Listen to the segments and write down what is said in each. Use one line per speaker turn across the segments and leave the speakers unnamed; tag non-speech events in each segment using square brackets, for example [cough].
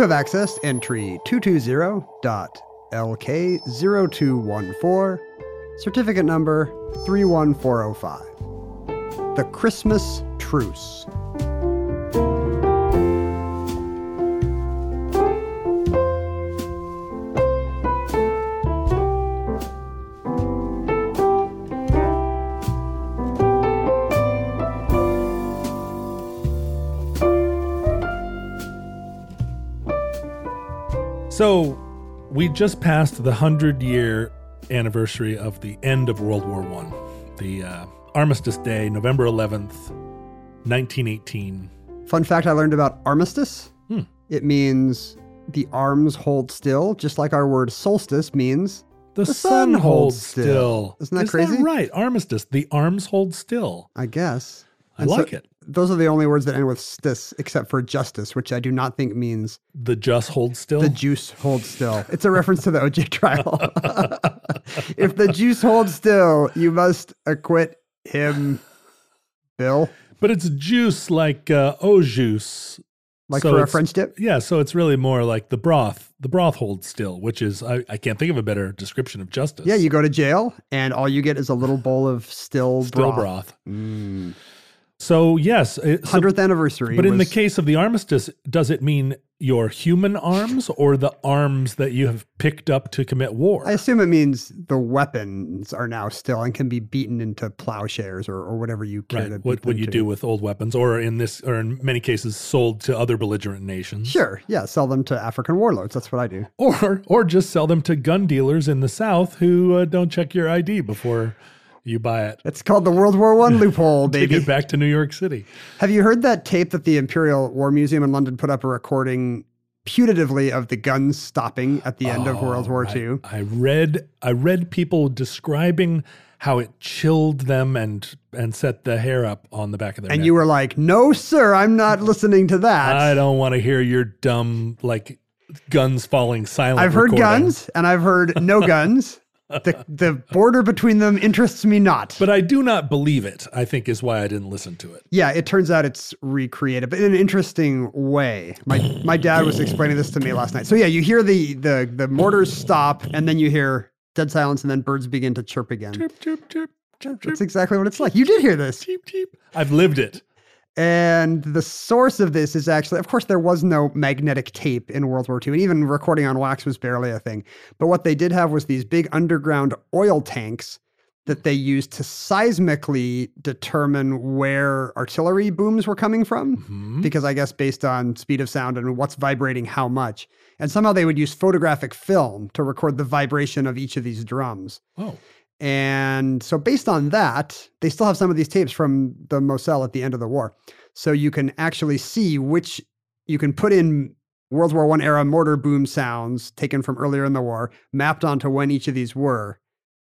You have accessed entry 220.LK0214, certificate number 31405. The Christmas Truce.
So, we just passed the 100 year anniversary of the end of World War One, the uh, Armistice Day, November 11th, 1918.
Fun fact I learned about armistice
Hmm.
it means the arms hold still, just like our word solstice means
The,
The
sun,
sun
holds still.
still. Isn't that
Is
crazy?
That right. Armistice. The arms hold still.
I guess.
I
And so-
like it.
Those are the only words that end with stis, except for justice, which I do not think means
The just hold still.
the juice holds still. It's a reference to the OJ trial. [laughs] if the juice holds still, you must acquit him, Bill.
but it's juice like uh, au juice.
Like
So
for a French dip.
Yeah, so it's really more like the broth. The broth holds still, which is I, I can't think of a better description of justice.
Yeah, you go to jail, and all you get is a little bowl of still,
still
broth.
broth.
Mm.
So yes, it, so-
Hundredth anniversary.
but in the case of the armistice, does it mean your human arms or the arms that you have picked up to commit war?
I assume it means the weapons are now still and can be beaten into plowshares or, or whatever you care
right.
beat
What what you
to.
do with old weapons, or in this, or in many cases, sold to other belligerent nations.
Sure, yeah, sell them to African warlords. That's what I do.
or or just sell them to gun dealers in the South who uh, don't check your ID before you buy it.
It's called the World War One loophole, baby. [laughs]
Take it back to New York City.
Have you heard that tape that the Imperial War Museum in London put up a recording putatively of the guns stopping at the end of oh, World
Oh,
War
right.
II?
I read I read people describing how it chilled them and and set the hair up on the back of their
And
neck.
you were like, "No, sir, I'm not listening to that."
I don't want to hear your dumb like guns falling silent.
I've heard
recording.
guns and I've heard no [laughs] guns. The the border between them interests me not.
but I do not believe it. I think is why I didn't listen to it.
yeah, it turns out it's recreated, but in an interesting way. My my dad was explaining this to me last night. So yeah, you hear the the the mortars stop, and then you hear dead silence, and then birds begin to chirp again.
Chirp chirp chirp chirp chirp
That's exactly what it's like. You did hear this.
cheep cheep. I've lived it.
And the source of this is actually, of course, there was no magnetic tape in World War II, and even recording on wax was barely a thing. But what they did have was these big underground oil tanks that they used to seismically determine where artillery booms were coming from.
Mhm.
Because I guess based on speed of sound and what's vibrating how much. And somehow they would use photographic film to record the vibration of each of these drums.
Oh,
And so, based on that, they still have some of these tapes from the Moselle at the end of the war. So you can actually see which you can put in World War One era mortar boom sounds taken from earlier in the war, mapped onto when each of these were,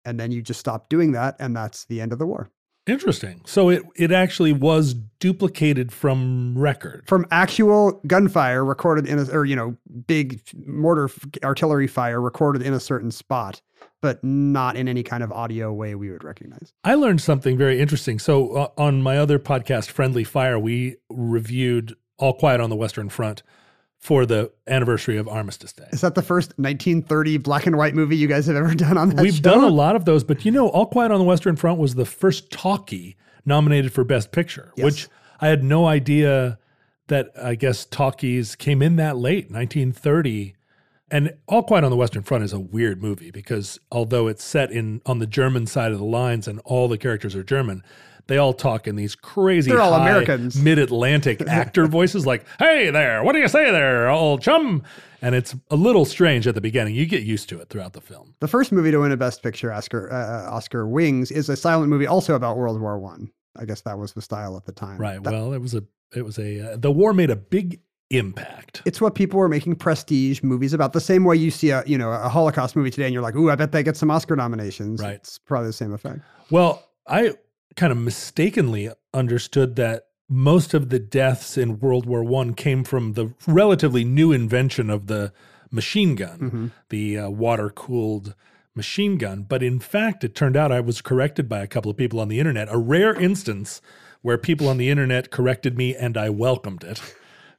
and then you just stop doing that, and that's the end of the war.
Interesting. So it it actually was duplicated from record.
From actual gunfire recorded in a, or you know, big mortar f- artillery fire recorded in a certain spot, but not in any kind of audio way we would recognize.
I learned something very interesting. So uh, on my other podcast, Friendly Fire, we reviewed All Quiet on the Western Front for the anniversary of Armistice Day.
Is that the first 1930 black and white movie you guys have ever done on that
We've
show?
done a lot of those, but you know, All Quiet on the Western Front was the first talkie nominated for Best Picture,
Yes.
which I had no idea that I guess talkies came in that late, 1930. And All Quiet on the Western Front is a weird movie because although it's set in on the German side of the lines and all the characters are German, they all talk in these crazy
They're all
high
Americans. [laughs]
mid-Atlantic actor voices like, "Hey there, what do you say there, old chum?" And it's a little strange at the beginning. You get used to it throughout the film.
The first movie to win a Best Picture Oscar, uh, Oscar Wings, is a silent movie also about World War One. I. guess that was the style at the time.
Right.
That-
well, it was a it was a uh, the war made a big impact.
it's what people were making prestige movies about. The same way you see a you know a Holocaust movie today, and you're like, "Ooh, I bet they get some Oscar nominations."
Right.
It's probably the same effect.
Well, I kind of mistakenly understood that most of the deaths in World War One came from the relatively new invention of the machine gun,
Mhm.
the uh, water cooled machine gun. But in fact, it turned out I was corrected by a couple of people on the internet. A rare instance where people on the internet corrected me and I welcomed it.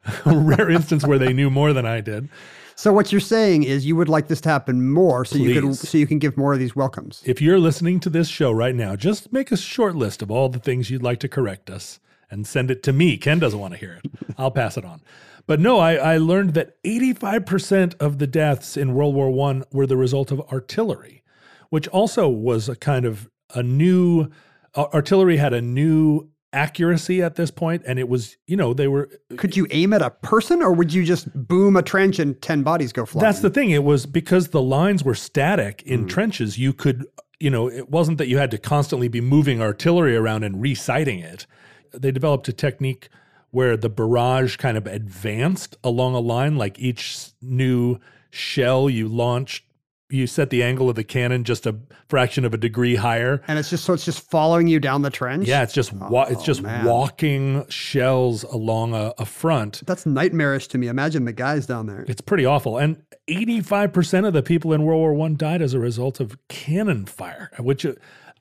[laughs] rare instance where they knew more than I did.
So what you're saying is you would like this to happen more, so you could so you can give more of these welcomes.
If you're listening to this show right now, just make a short list of all the things you'd like to correct us and send it to me. Ken doesn't want to hear it. I'll pass it on. But no, I, I learned that 85% of the deaths in World War One were the result of artillery, which also was a kind of a new uh, artillery had a new accuracy at this point, and it was you know they were
Could you aim at a person, or would you just boom a trench and ten bodies go flying?
That's the thing. It was because the lines were static in mm. trenches, you could, you know, it wasn't that you had to constantly be moving artillery around and resighting it. They developed a technique where the barrage kind of advanced along a line, like each new shell you launched, you set the angle of the cannon just a fraction of a degree higher.
and it's just so it's just following you down the trench.
Yeah, it's just wa- it's
Oh,
just
man.
walking shells along a, a front.
that's nightmarish to me. Imagine the guys down there.
It's pretty awful. And 85% of the people in World War One died as a result of cannon fire, which, uh,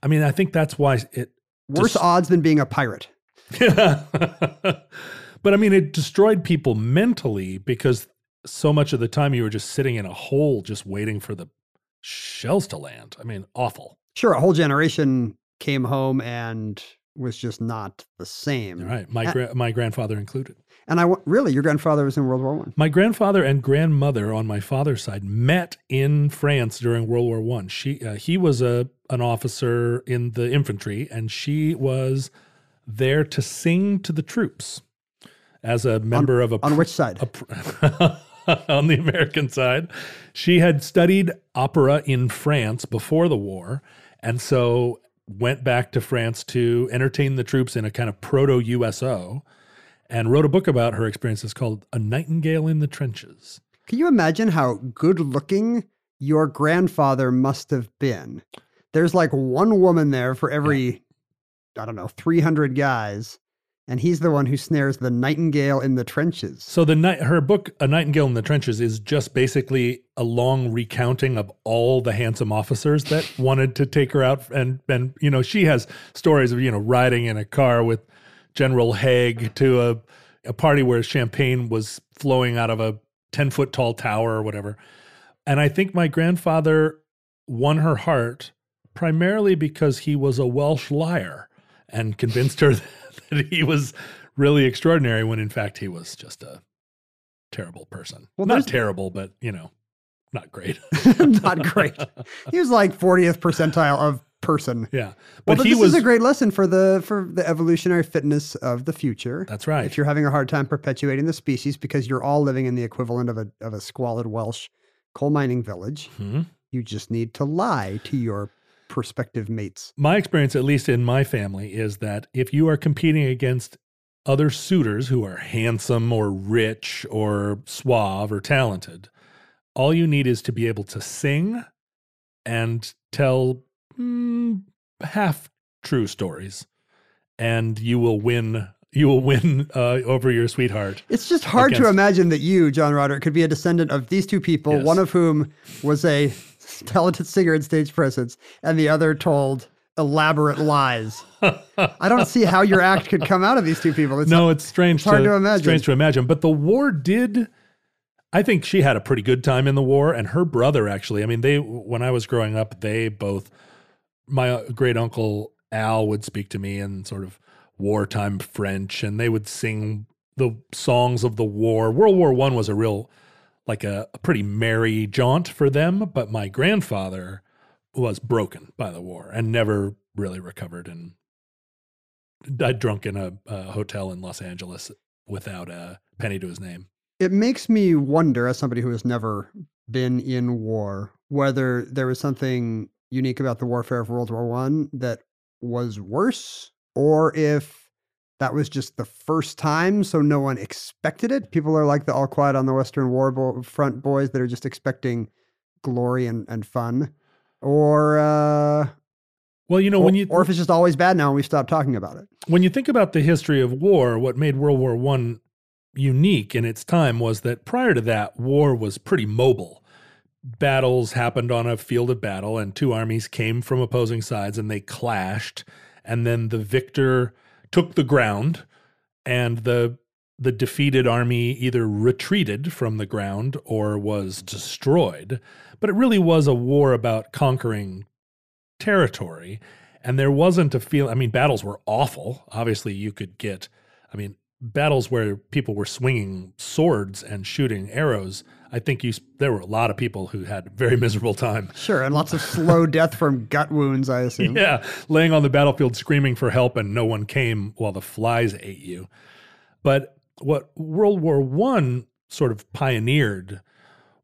I mean, I think that's why it.
Worse odds than being a pirate. [laughs]
but I mean, it destroyed people mentally because so much of the time you were just sitting in a hole just waiting for the shells to land. I mean, awful.
Sure, a whole generation came home and was just not the same.
All right. My, gra- my grandfather included.
And I really, your grandfather was in World War One.
My grandfather and grandmother on my father's side met in France during World War One. She uh, he was a an officer in the infantry, and she was there to sing to the troops as a member of a
On which side?
a [laughs] [laughs] on the American side. She had studied opera in France before the war, and so went back to France to entertain the troops in a kind of proto USO, and wrote a book about her experiences called "A Nightingale in the Trenches."
Can you imagine how good looking your grandfather must have been? There's like one woman there for every, I don't know, 300 guys. And he's the one who snares the nightingale in the trenches.
So the night her book "A Nightingale in the Trenches" is just basically a long recounting of all the handsome officers that [laughs] wanted to take her out, and and you know she has stories of you know riding in a car with General Haig to a a party where champagne was flowing out of a ten foot tall tower or whatever, and I think my grandfather won her heart primarily because he was a Welsh liar and convinced her [laughs] [laughs] that he was really extraordinary when in fact he was just a terrible person.
Well,
not terrible, but you know, not great. [laughs]
Not [laughs] great. He was like 40th percentile of person.
yeah.
Well,
But
but
he
this
was
is a great lesson for the for the evolutionary fitness of the future.
That's right.
If you're having a hard time perpetuating the species because you're all living in the equivalent of a of a squalid Welsh coal mining village,
Hmm.
you just need to lie to your prospective mates.
My experience, at least in my family, is that if you are competing against other suitors who are handsome or rich or suave or talented, all you need is to be able to sing and tell mm, half true stories, and you will win. You will win uh, over your sweetheart.
It's just hard to imagine that you, John Roderick, could be a descendant of these two people,
Yes.
one of whom was a [laughs] talented singer and stage presence, and the other told elaborate lies. I don't see how your act could come out of these two people. It's
no, it's strange.
hard
to,
to imagine.
Strange to imagine. But the war did I think she had a pretty good time in the war, and her brother actually. I mean, they when I was growing up, they both. My uh, great uncle Al would speak to me in sort of wartime French, and they would sing the songs of the war. World War One was a real, like a, a pretty merry jaunt for them. But my grandfather was broken by the war and never really recovered, and died drunk in a, a hotel in Los Angeles without a penny to his name.
It makes me wonder, as somebody who has never been in war, whether there was something unique about the warfare of World War One that was worse, or if that was just the first time, so no one expected it. People are like the All Quiet on the Western War bo- Front boys that are just expecting glory and, and fun, or uh,
Well, you know
or,
when you
or if it's just always bad now and we stop talking about it.
when you think about the history of war, what made World War One unique in its time was that prior to that, war was pretty mobile. Battles happened on a field of battle, and two armies came from opposing sides and they clashed, and then the victor took the ground, and the the defeated army either retreated from the ground or was destroyed. But it really was a war about conquering territory. And there wasn't a feel. I mean, battles were awful. Obviously, you could get, I mean, battles where people were swinging swords and shooting arrows. I think you, there were a lot of people who had a very miserable time.
Sure, and lots of slow [laughs] death from gut wounds, I assume.
Yeah, laying on the battlefield screaming for help and no one came while the flies ate you. But what World War One sort of pioneered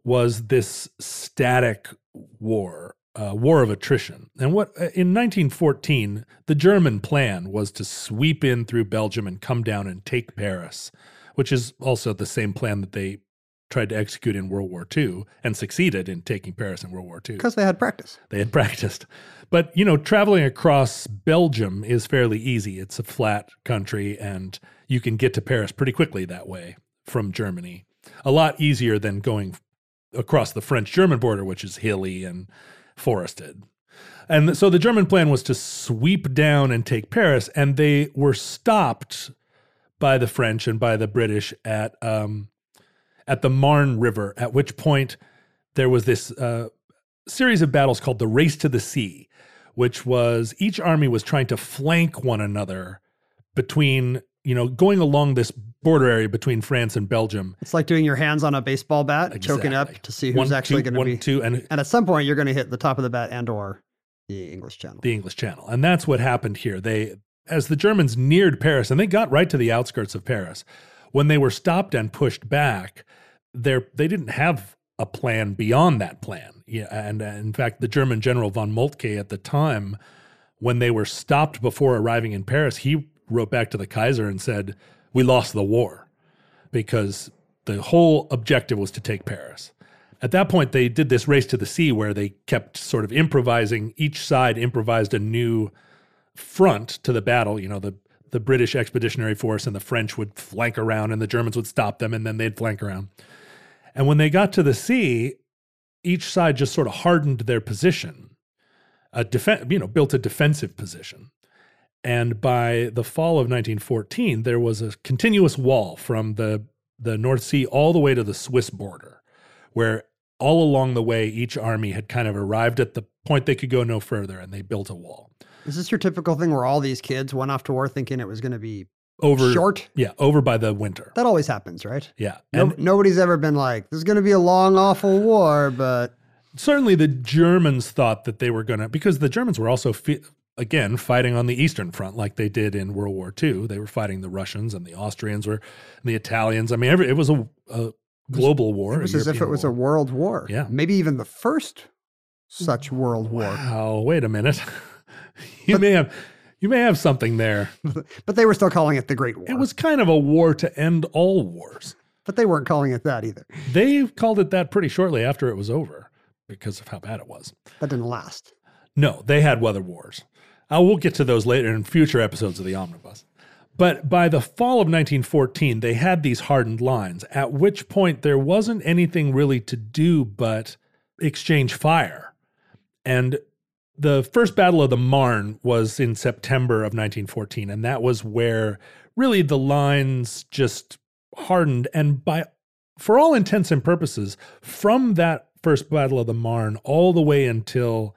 was this static war, uh, war of attrition. And what uh, in 1914, the German plan was to sweep in through Belgium and come down and take Paris, which is also the same plan that they tried to execute in World War II and succeeded in taking Paris in World War II
Because they had practice.
they had practiced. But, you know, traveling across Belgium is fairly easy. It's a flat country and you can get to Paris pretty quickly that way from Germany. A lot easier than going across the French German border, which is hilly and forested. And so the German plan was to sweep down and take Paris, and they were stopped by the French and by the British at um, at the Marne River. At which point there was this uh, series of battles called the Race to the Sea, which was each army was trying to flank one another between you know going along this border area between France and Belgium.
It's like doing your hands on a baseball bat, choking up to see who's
One,
actually going to be.
two, and
And at some point, you're going to hit the top of the bat and or the English Channel.
the English Channel. And that's what happened here. They as the Germans neared Paris and they got right to the outskirts of Paris, when they were stopped and pushed back, they they didn't have a plan beyond that plan. Yeah, and uh, in fact, the German general von Moltke at the time when they were stopped before arriving in Paris, he wrote back to the Kaiser and said, "We lost the war." Because the whole objective was to take Paris. At that point, they did this race to the sea where they kept sort of improvising. Each side improvised a new front to the battle. You know, the the British Expeditionary Force and the French would flank around, and the Germans would stop them, and then they'd flank around. And when they got to the sea, each side just sort of hardened their position, a defen- you know, built a defensive position. And by the fall of 1914, there was a continuous wall from the, the North Sea all the way to the Swiss border, where all along the way, each army had kind of arrived at the point they could go no further, and they built a wall.
Is this your typical thing where all these kids went off to war thinking it was going to be
Over
short?
Yeah, over by the winter.
That always happens, right?
Yeah.
No,
And
nobody's ever been like, "There's going to be a long, awful war," but
certainly the Germans thought that they were going to, because the Germans were also, again, fighting on the Eastern Front like they did in World War II. They were fighting the Russians and the Austrians were, and the Italians. I mean, every, it was a, a global war.
it was as if it was a world war.
Yeah.
maybe even the first such world war.
Wow, wait a minute. [laughs] [laughs] you may have, you may have something there. [laughs]
But they were still calling it the Great War.
It was kind of a war to end all wars.
but they weren't calling it that either.
They called it that pretty shortly after it was over because of how bad it was.
That didn't last.
No, they had weather wars. Uh, we'll get to those later in future episodes of the Omnibus. But by the fall of 1914, they had these hardened lines, at which point there wasn't anything really to do but exchange fire. And the first Battle of the Marne was in September of 1914, and that was where really the lines just hardened. And by for all intents and purposes, from that first Battle of the Marne all the way until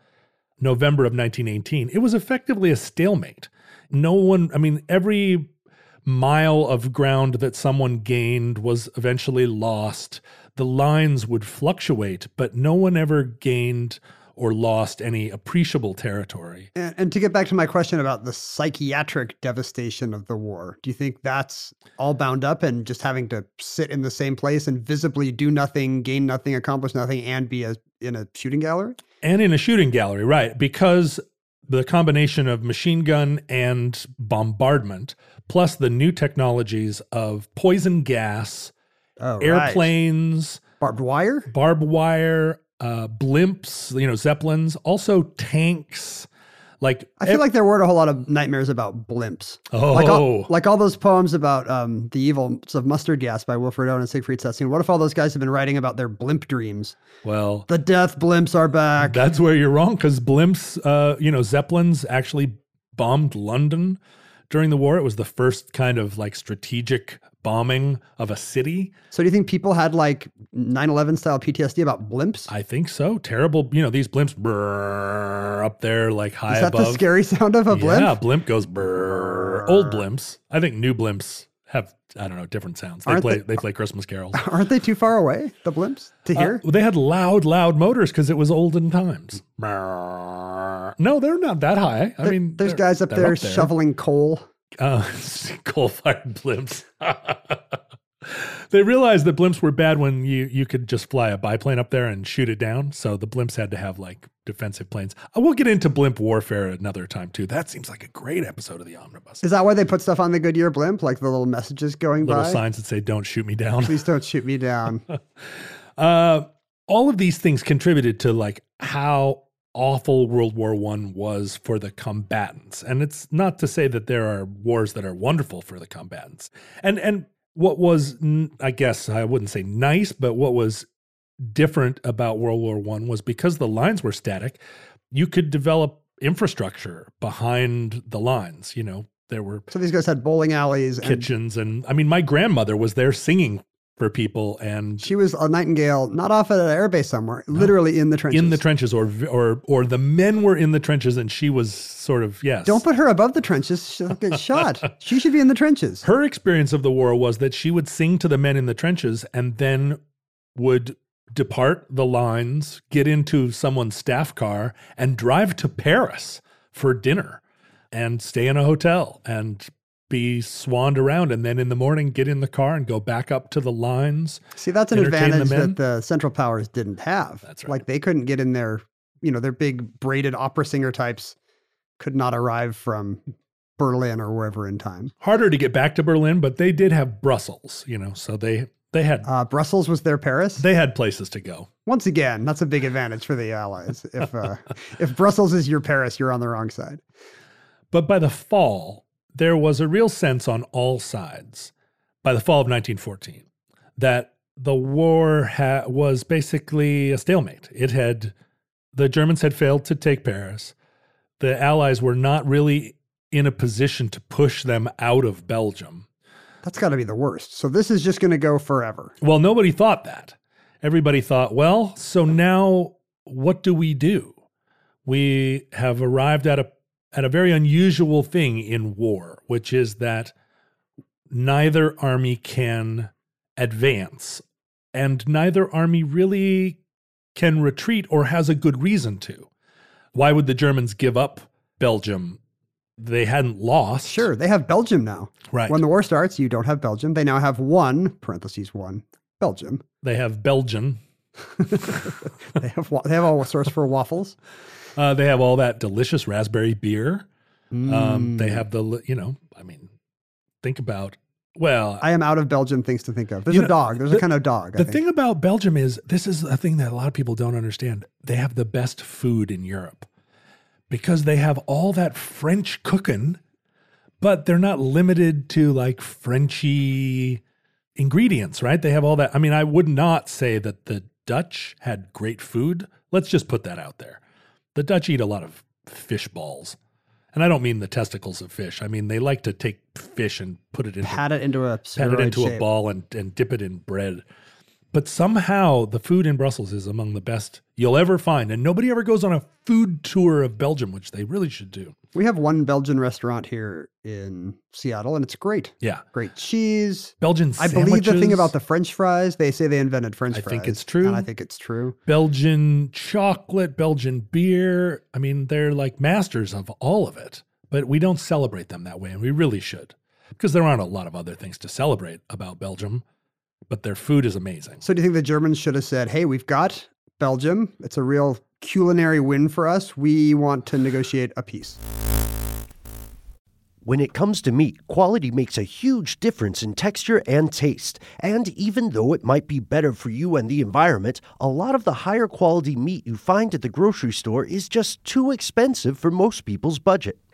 November of 1918, it was effectively a stalemate. No one, I mean, every mile of ground that someone gained was eventually lost. The lines would fluctuate, but no one ever gained or lost any appreciable territory.
And, and to get back to my question about the psychiatric devastation of the war, do you think that's all bound up in just having to sit in the same place and visibly do nothing, gain nothing, accomplish nothing, and be a, in a shooting gallery?
And in a shooting gallery, right? Because the combination of machine gun and bombardment, plus the new technologies of poison gas,
Oh, right.
airplanes,
barbed wire.
barbed wire, uh, blimps, you know, zeppelins, also tanks. Like
I feel
ev-
like there weren't a whole lot of nightmares about blimps.
oh,
Like all, like all those poems about um, the evils of mustard gas by Wilfred Owen and Siegfried Sassoon. What if all those guys have been writing about their blimp dreams?
well,
The death blimps are back.
that's where you're wrong because blimps, uh, you know, zeppelins actually bombed London during the war. It was the first kind of like strategic bombing of a city.
So do you think people had like 9/11 style PTSD about blimps?
I think so. Terrible, you know, these blimps brrr, up there like high
Is that
above.
the scary [laughs] sound of a blimp?
Yeah, blimp goes brrr. Old blimps. I think new blimps have I don't know different sounds. They
Aren't
play
they-
they, play Christmas carols. [laughs]
Aren't they too far away, the blimps, to
Uh,
hear?
they had loud, loud motors because it was olden times. No, they're not that high. I
There-
mean,
there's guys up
they're
there, shoveling coal.
uh, [laughs] coal-fired blimps. [laughs] they realized that blimps were bad when you you could just fly a biplane up there and shoot it down. So the blimps had to have like defensive planes. Uh, we'll get into blimp warfare another time too. That seems like a great episode of the Omnibus.
Is that why they put stuff on the Goodyear blimp, like the little messages going
Little
by?
signs that say "Don't shoot me down."
Please don't shoot me down. [laughs]
Uh, all of these things contributed to like how awful World War One was for the combatants. And it's not to say that there are wars that are wonderful for the combatants. And and what was, i guess, I wouldn't say nice, but what was different about World War One was because the lines were static, you could develop infrastructure behind the lines. You know, there were
so these guys had bowling alleys, and
kitchens, and I mean, my grandmother was there singing for people, and
she was a nightingale, not off at an airbase somewhere, literally in the trenches.
in the trenches or or or the men were in the trenches and she was sort of yes
Don't put her above the trenches; she'll get [laughs] shot. She should be in the trenches.
her experience of the war was that she would sing to the men in the trenches and then would depart the lines get into someone's staff car and drive to paris for dinner and stay in a hotel and be swanned around and then in the morning get in the car and go back up to the lines
See, that's an advantage that the Central Powers didn't have.
That's right.
Like they couldn't get in there. You know, their big braided opera singer types could not arrive from Berlin or wherever in time.
harder to get back to berlin but they did have brussels you know so they they had
Uh, Brussels was their Paris.
they had places to go
Once again, that's a big advantage for the Allies. If uh, [laughs] if Brussels is your Paris, you're on the wrong side.
But by the fall, there was a real sense on all sides, by the fall of 1914, that the war ha- was basically a stalemate. It had, the Germans had failed to take Paris. The Allies were not really in a position to push them out of Belgium.
That's got to be the worst. So this is just going to go forever.
Well, nobody thought that. Everybody thought, well, so now what do we do? We have arrived at a at a very unusual thing in war, which is that neither army can advance and neither army really can retreat or has a good reason to. Why would the Germans give up Belgium? They hadn't lost.
Sure, they have Belgium now.
Right.
When the war starts, you don't have Belgium. They now have one parentheses one Belgium.
they have Belgian. [laughs]
They have wa- they have all source for waffles.
Uh, they have all that delicious raspberry beer. Um,
Mm.
they have the, you know, I mean, think about, well,
I am out of Belgium things to think of. There's a
know,
dog. There's
the-
a kind of dog. I
the thing about Belgium is this is a thing that a lot of people don't understand. They have the best food in Europe because they have all that French cooking, but they're not limited to like Frenchy ingredients, right? They have all that. I mean, I would not say that the Dutch had great food. Let's just put that out there. The Dutch eat a lot of fish balls. And I don't mean the testicles of fish. I mean they like to take fish and put it into
pat it into a
pat it into a ball and, and dip it in bread. But somehow the food in Brussels is among the best you'll ever find. And nobody ever goes on a food tour of Belgium, which they really should do.
We have one Belgian restaurant here in Seattle, and it's great.
Yeah.
Great cheese.
Belgian
I believe the thing about the French fries, they say they invented French
I
fries.
I think it's true.
And I think it's true.
Belgian chocolate, Belgian beer. I mean, they're like masters of all of it, but we don't celebrate them that way, and we really should because there aren't a lot of other things to celebrate about Belgium, but their food is amazing.
So do you think the Germans should have said, hey, we've got Belgium. It's a real culinary win for us. We want to negotiate a peace.
When it comes to meat, quality makes a huge difference in texture and taste. And even though it might be better for you and the environment, a lot of the higher quality meat you find at the grocery store is just too expensive for most people's budget.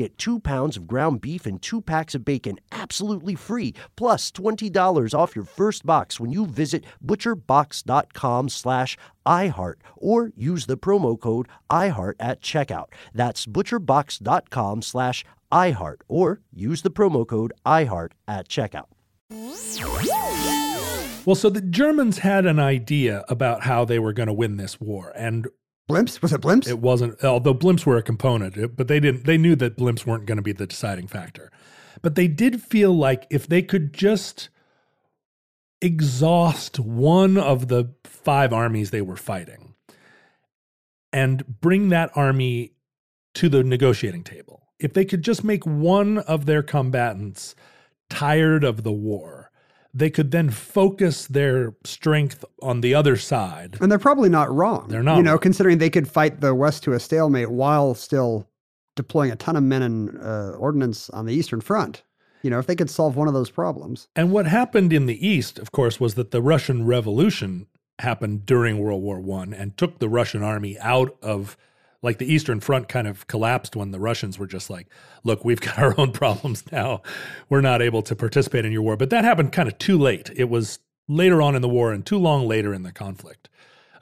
get two pounds of ground beef and two packs of bacon absolutely free, plus $20 off your first box when you visit butcherbox.com slash iHeart or use the promo code iHeart at checkout. That's butcherbox.com slash iHeart or use the promo code iHeart at checkout.
Well, so the Germans had an idea about how they were going to win this war, and
Blimps? Was it blimps?
it wasn't. Although blimps were a component, it- but they didn't. They knew that blimps weren't going to be the deciding factor. But they did feel like if they could just exhaust one of the five armies they were fighting and bring that army to the negotiating table, if they could just make one of their combatants tired of the war, they could then focus their strength on the other side.
and they're probably not wrong.
They're not
You know,
wrong.
considering they could fight the West to a stalemate while still deploying a ton of men and uh, ordnance on the Eastern Front. You know, if they could solve one of those problems.
And what happened in the East, of course, was that the Russian Revolution happened during World War One and took the Russian army out of like the Eastern Front kind of collapsed when the Russians were just like, look, we've got [laughs] our own problems now. We're not able to participate in your war. But that happened kind of too late. It was later on in the war and too long later in the conflict.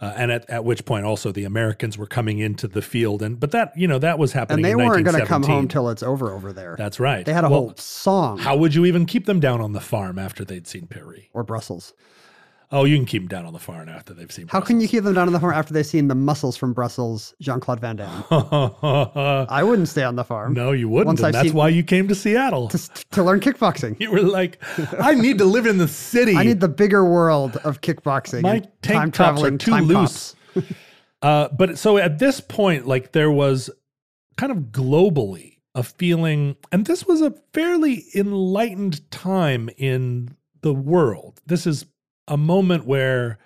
Uh, and at, at which point also the Americans were coming into the field and but that you know that was happening
And they weren't going to come home till it's over over there.
that's right
they had a
Well,
whole song.
how would you even keep them down on the farm after they'd seen Paree
or Brussels.
Oh, you can keep them down on the farm after they've seen.
How can you keep them down on the farm after they've seen the muscles from Brussels, Jean Claude Van Damme? [laughs] I wouldn't stay on the farm.
no, you wouldn't.
Once
and
I've
that's why you came to Seattle.
To, to learn kickboxing. [laughs]
You were like, I need to live in the city.
I need the bigger world of kickboxing.
My tank
time
tops are
traveling
too loose. [laughs] Uh, but so at this point, like there was kind of globally a feeling, and this was a fairly enlightened time in the world. This is a moment where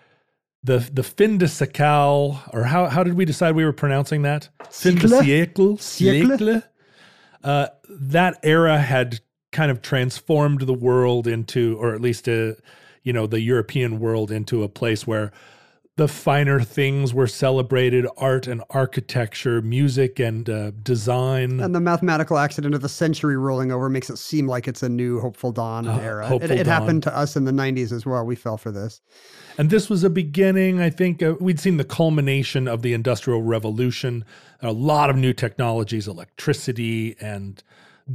the the fin de siècle, or how how did we decide we were pronouncing that? Fin de
Siècle?
siècle. Uh, that era had kind of transformed the world into, or at least uh you know, the European world into a place where the finer things were celebrated art and architecture, music and uh, design.
And the mathematical accident of the century rolling over makes it seem like it's a new hopeful dawn
Uh,
era. It, it
dawn.
happened to us in the 90s as well. We fell for this.
And this was a beginning, I think. Uh, we'd seen the culmination of the Industrial Revolution, a lot of new technologies, electricity and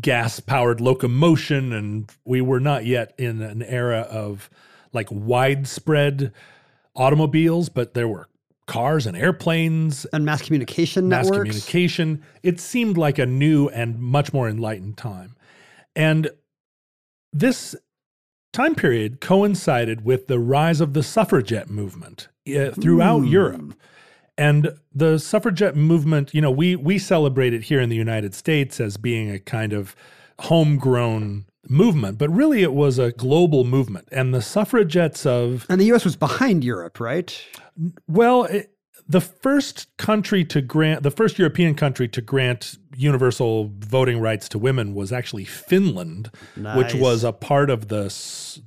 gas powered locomotion. And we were not yet in an era of like widespread automobiles, but there were cars and airplanes,
And mass communication
mass
networks.
communication. It seemed like a new and much more enlightened time. And this time period coincided with the rise of the suffragette movement uh, throughout
Hmm.
Europe. And the suffragette movement, you know, we we celebrate it here in the United States as being a kind of homegrown movement, but really it was a global movement. And the suffragettes of
And the US was behind Europe, right?
well, it, the first country to grant the first European country to grant universal voting rights to women was actually Finland, which was a part of the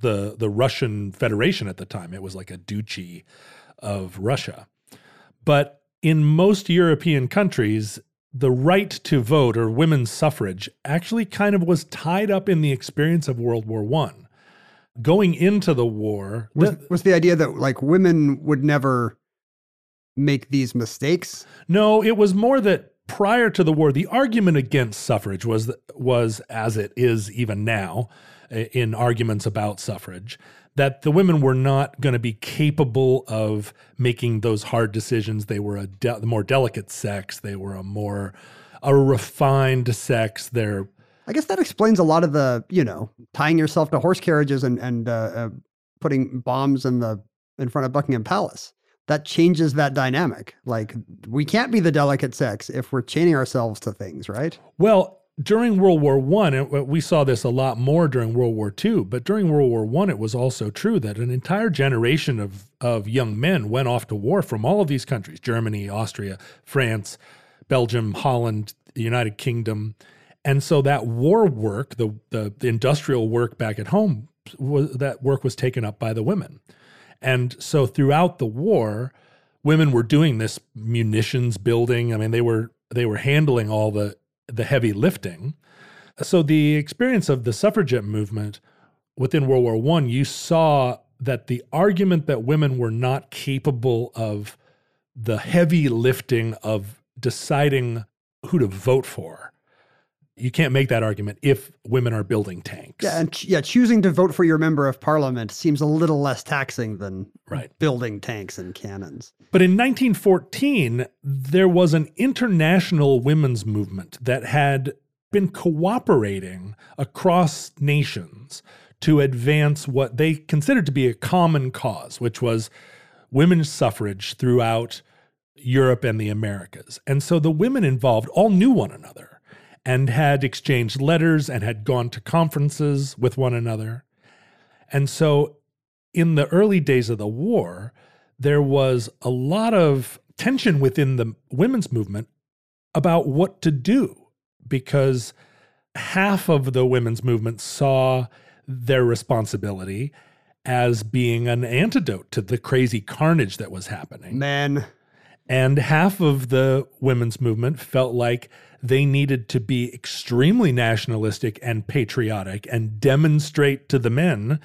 the the Russian Federation at the time. It was like a duchy of Russia. But in most European countries, the right to vote or women's suffrage actually kind of was tied up in the experience of World War One. Going into the war,
Was,
th-
was the idea that like women would never make these mistakes?
No, it was more that prior to the war, the argument against suffrage was was as it is even now eh, in arguments about suffrage that the women were not going to be capable of making those hard decisions. They were a de- more delicate sex. They were a more a refined sex. They're
I guess that explains a lot of the, you know, tying yourself to horse carriages and and uh, uh, putting bombs in the in front of Buckingham Palace. That changes that dynamic. Like we can't be the delicate sex if we're chaining ourselves to things, right?
Well, during World War One, and uh, we saw this a lot more during World War Two, but during World War One, it was also true that an entire generation of of young men went off to war from all of these countries: Germany, Austria, France, Belgium, Holland, the United Kingdom, and so that war work, the the, the industrial work back at home, was, that work was taken up by the women. And so throughout the war, women were doing this munitions building. I mean, they were they were handling all the the heavy lifting. So the experience of the suffragette movement within World War One, you saw that the argument that women were not capable of the heavy lifting of deciding who to vote for. You can't make that argument if women are building tanks.
Yeah, and ch- yeah, choosing to vote for your member of parliament seems a little less taxing than
Right.
building tanks and cannons.
But in 1914, there was an international women's movement that had been cooperating across nations to advance what they considered to be a common cause, which was women's suffrage throughout Europe and the Americas. And so the women involved all knew one another and had exchanged letters and had gone to conferences with one another. And so in the early days of the war, there was a lot of tension within the women's movement about what to do because half of the women's movement saw their responsibility as being an antidote to the crazy carnage that was happening.
Men,
And half of the women's movement felt like they needed to be extremely nationalistic and patriotic and demonstrate to the men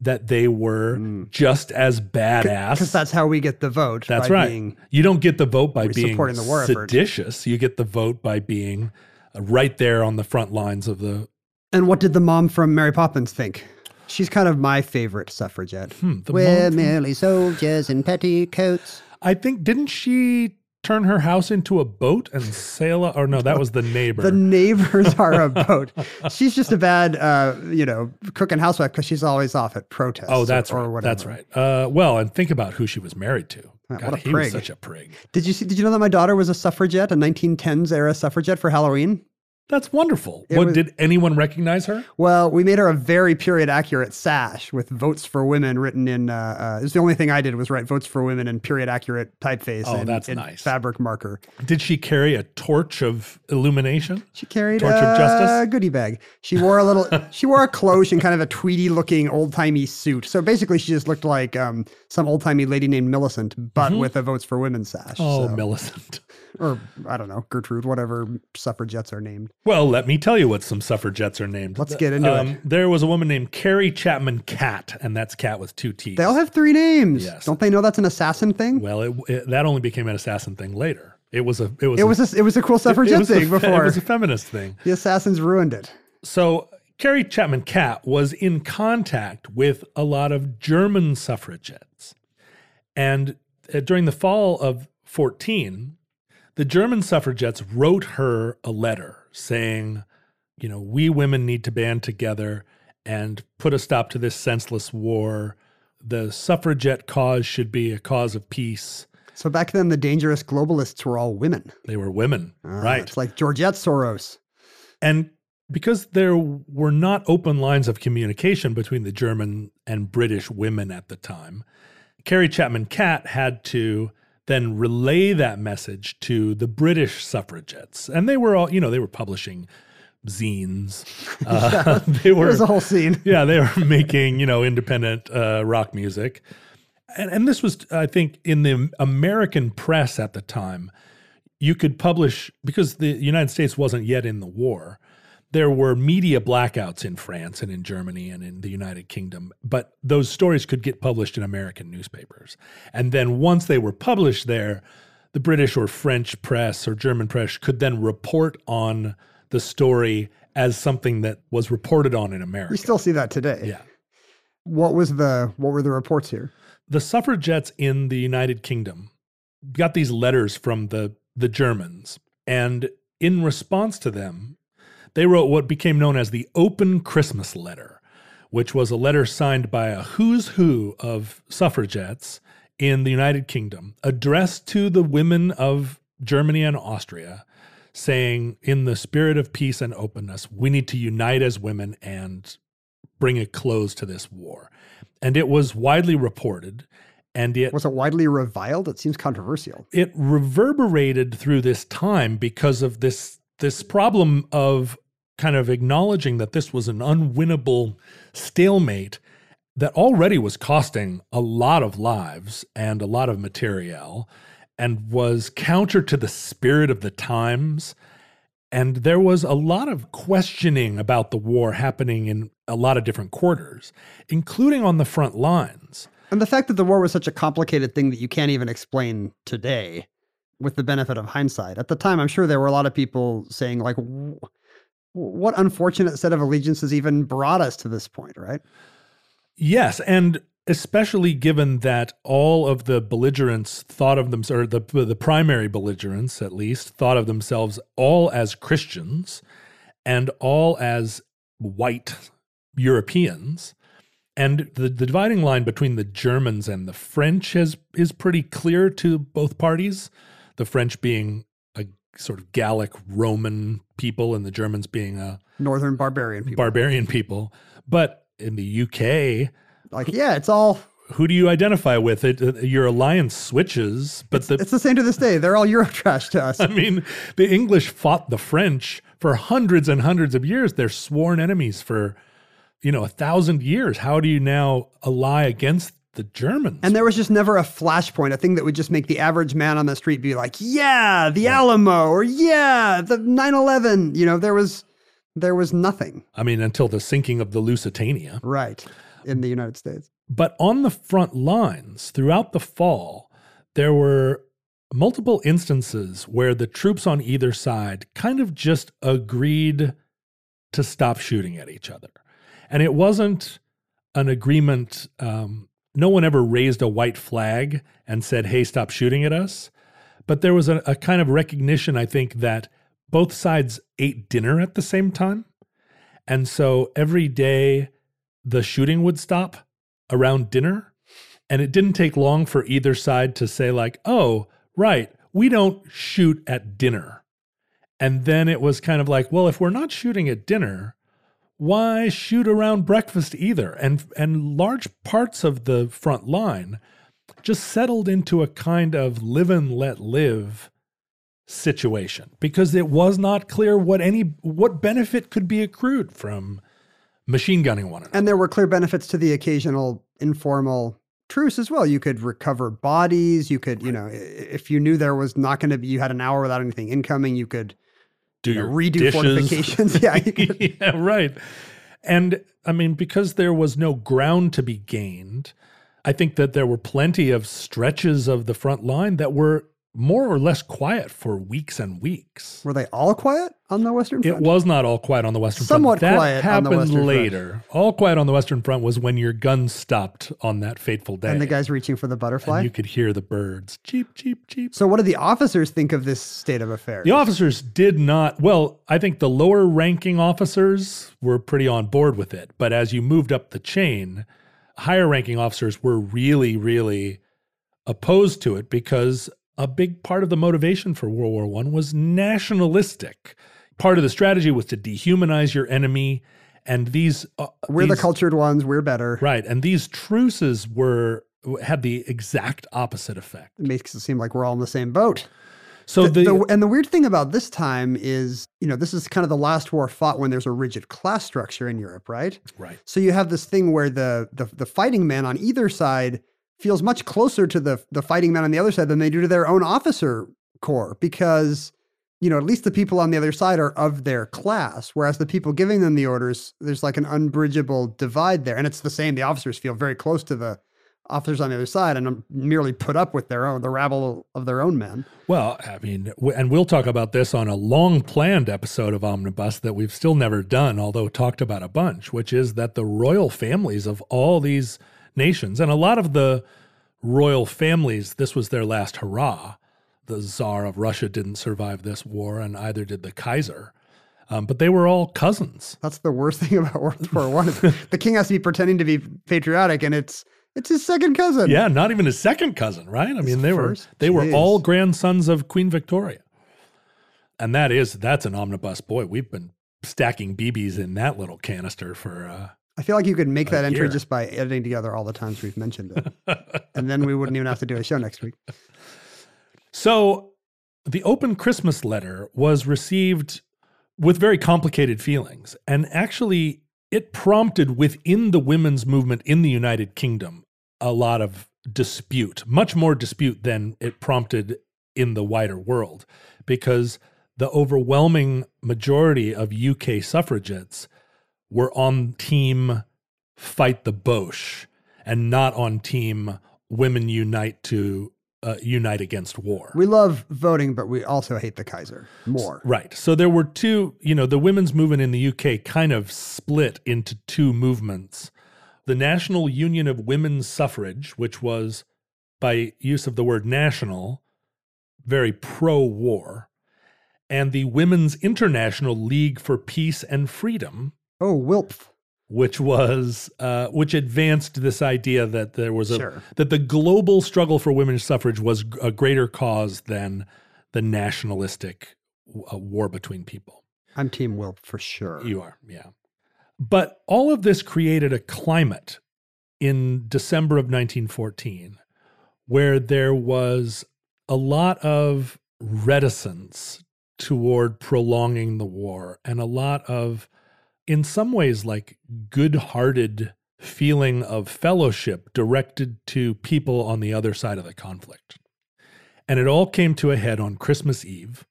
that they were just as badass.
because that's how we get the vote.
That's
by
right.
being-
you don't get the vote by being
supporting the war effort.
seditious. You get the vote by being uh, right there on the front lines of the.
and what did the mom from Mary Poppins think? She's kind of my favorite suffragette.
Hmm,
We're merely soldiers in petticoats.
I think didn't she turn her house into a boat and sail? Or no, that was the neighbor.
The neighbors are a boat. She's just a bad, uh, you know, cook and housewife because she's always off at protests.
oh, that's
or,
right.
or.
That's right. Uh, well, and think about who she was married to.
what
God,
a
he was such a prig.
Did you see? Did you know that my daughter was a suffragette, a 1910s era suffragette for Halloween?
That's wonderful.
It
What
was-
did anyone recognize her?
Well, we made her a very period accurate sash with votes for women written in. Uh, uh, it's the only thing I did was write votes for women in period accurate typeface.
Oh,
and,
that's
and
nice.
Fabric marker.
Did she carry a torch of illumination?
She carried a
Torch of justice, a
goodie bag. She wore a little. [laughs] she wore a cloche and kind of a tweedy looking old timey suit. So basically, she just looked like um, some old timey lady named Millicent, but with a votes for women sash.
Mm-hmm. Oh,
so-
Millicent.
or I don't know, Gertrude, whatever suffragettes are named.
Well, let me tell you what some suffragettes are named.
Let's get into it.
There was a woman named Carrie Chapman Catt, and that's cat with two T's.
They all have three names.
Yes.
Don't they know that's an assassin thing?
well, it, it, that only became an assassin thing later. It was a it was
it was a, it was a cool [laughs] suffragette
a
thing
fe-
before
It was a feminist thing.
the assassins ruined it.
So Carrie Chapman Catt was in contact with a lot of German suffragettes. And uh, during the fall of 14, the German suffragettes wrote her a letter saying, you know, we women need to band together and put a stop to this senseless war. The suffragette cause should be a cause of peace.
So back then, the dangerous globalists were all women.
They were women,
Ah,
right?
It's like Georgette Soros.
And because there were not open lines of communication between the German and British women at the time, Carrie Chapman Catt had to then relay that message to the British suffragettes. And they were all, you know, they were publishing zines. [laughs] Uh, [laughs] they were
There's a whole scene. [laughs]
yeah, they were making, you know, independent uh, rock music. And, and this was, I think, in the American press at the time, you could publish, because the United States wasn't yet in the war, there were media blackouts in France and in Germany and in the United Kingdom, but those stories could get published in American newspapers. And then once they were published there, the British or French press or German press could then report on the story as something that was reported on in America.
We still see that today.
yeah.
What was the what were the reports here?
the suffragettes in the United Kingdom got these letters from the the Germans, and in response to them, they wrote what became known as the Open Christmas Letter, which was a letter signed by a who's who of suffragettes in the United Kingdom, addressed to the women of Germany and Austria, saying, in the spirit of peace and openness, we need to unite as women and bring a close to this war. And it was widely reported, and it
Was it widely reviled? It seems controversial.
it reverberated through this time because of this this problem of kind of acknowledging that this was an unwinnable stalemate that already was costing a lot of lives and a lot of material and was counter to the spirit of the times. And there was a lot of questioning about the war happening in a lot of different quarters including on the front lines.
And the fact that the war was such a complicated thing that you can't even explain today with the benefit of hindsight. At the time, I'm sure there were a lot of people saying, like, what unfortunate set of allegiances even brought us to this point, right?
Yes, and especially given that all of the belligerents thought of themselves, or the the primary belligerents at least, thought of themselves all as Christians and all as white Europeans. And the, the dividing line between the Germans and the French has is pretty clear to both parties. The French being a sort of Gallic Roman people, and the Germans being a
Northern barbarian people.
barbarian people. But in the UK,
like, yeah, it's all,
who do you identify with? It uh, your alliance switches, but the
it's the same to this day. They're all Euro trash to us. [laughs]
I mean, the English fought the French for hundreds and hundreds of years. They're sworn enemies for you know a thousand years. How do you now ally against the Germans?
And there was just never a flashpoint, a thing that would just make the average man on the street be like, "Yeah, the Alamo," or "Yeah, the 9/11." You know, there was there was nothing
I mean, until the sinking of the Lusitania.
right in the United States.
But on the front lines throughout the fall, there were multiple instances where the troops on either side kind of just agreed to stop shooting at each other. And it wasn't an agreement. Um, no one ever raised a white flag and said, hey, stop shooting at us. But there was a, a kind of recognition, I think, that both sides ate dinner at the same time. And so every day the shooting would stop around dinner. And it didn't take long for either side to say, like, oh, right, we don't shoot at dinner. And then it was kind of like, well, if we're not shooting at dinner, why shoot around breakfast either? And and large parts of the front line just settled into a kind of live and let live situation because it was not clear what any what benefit could be accrued from machine gunning one another.
And there were clear benefits to the occasional informal truce as well. You could recover bodies. You could, you know, if you knew there was not going to be, you had an hour without anything incoming, you could
Do your
redo
dishes.
fortifications. [laughs] yeah, you [laughs]
yeah, right. And I mean, because there was no ground to be gained, I think that there were plenty of stretches of the front line that were more or less quiet for weeks and weeks.
were they all quiet on the Western Front?
It was not all quiet on the Western
Somewhat
Front. That
quiet on the
happened
Western Front.
later. All quiet on the Western Front was when your gun stopped on that fateful day.
and the guys reaching for the
and
butterfly.
you could hear the birds. Cheep, cheep, cheep.
so, what did the officers think of this state of affairs?
The officers did not, well, I think the lower ranking officers were pretty on board with it. But as you moved up the chain, higher ranking officers were really, really opposed to it because a big part of the motivation for World War I was nationalistic. Part of the strategy was to dehumanize your enemy. And these, uh,
we're the cultured ones. We're better.
Right. And these truces were had the exact opposite effect.
It makes it seem like we're all in the same boat.
So
The-
the,
the- and the weird thing about this time is, you know, this is kind of the last war fought when there's a rigid class structure in Europe, right?
right.
So you have this thing where the the, the fighting men on either side feels much closer to the the fighting men on the other side than they do to their own officer corps because you know at least the people on the other side are of their class whereas the people giving them the orders there's like an unbridgeable divide there. And it's the same the officers feel very close to the officers on the other side and um, merely put up with their own the rabble of their own men.
Well, I mean, and we'll talk about this on a long planned episode of Omnibus that we've still never done, although talked about a bunch, which is that the royal families of all these nations, and a lot of the royal families, this was their last hurrah. The Tsar of Russia didn't survive this war, and either did the Kaiser. Um, but they were all cousins.
that's the worst [laughs] thing about world war one the king has to be pretending to be patriotic and it's it's his second cousin
Yeah, not even his second cousin, right? I mean, they were
first?
they were all grandsons of Queen Victoria. And that is that's an omnibus boy. We've been stacking BBs in that little canister for uh
I feel like you could make
A
that entry just by editing together all the times we've mentioned it. and then we wouldn't even have to do a show next week.
So the open Christmas letter was received with very complicated feelings. And actually, it prompted within the women's movement in the United Kingdom a lot of dispute, much more dispute than it prompted in the wider world, because the overwhelming majority of UK suffragettes were on team fight the Boche and not on team women unite to uh, unite against war.
We love voting, but we also hate the Kaiser more.
Right. So there were two, you know, the women's movement in the UK kind of split into two movements. The National Union of Women's Suffrage, which was by use of the word national, very pro war, and the Women's International League for Peace and Freedom,
Oh, Wilpf.
which was uh, which advanced this idea that there was a
Sure.
that the global struggle for women's suffrage was a greater cause than the nationalistic uh, war between people.
I'm Team Wilpf for sure.
You are, yeah. But all of this created a climate in December of 1914 where there was a lot of reticence toward prolonging the war and a lot of, in some ways, like good hearted feeling of fellowship directed to people on the other side of the conflict. And it all came to a head on Christmas Eve,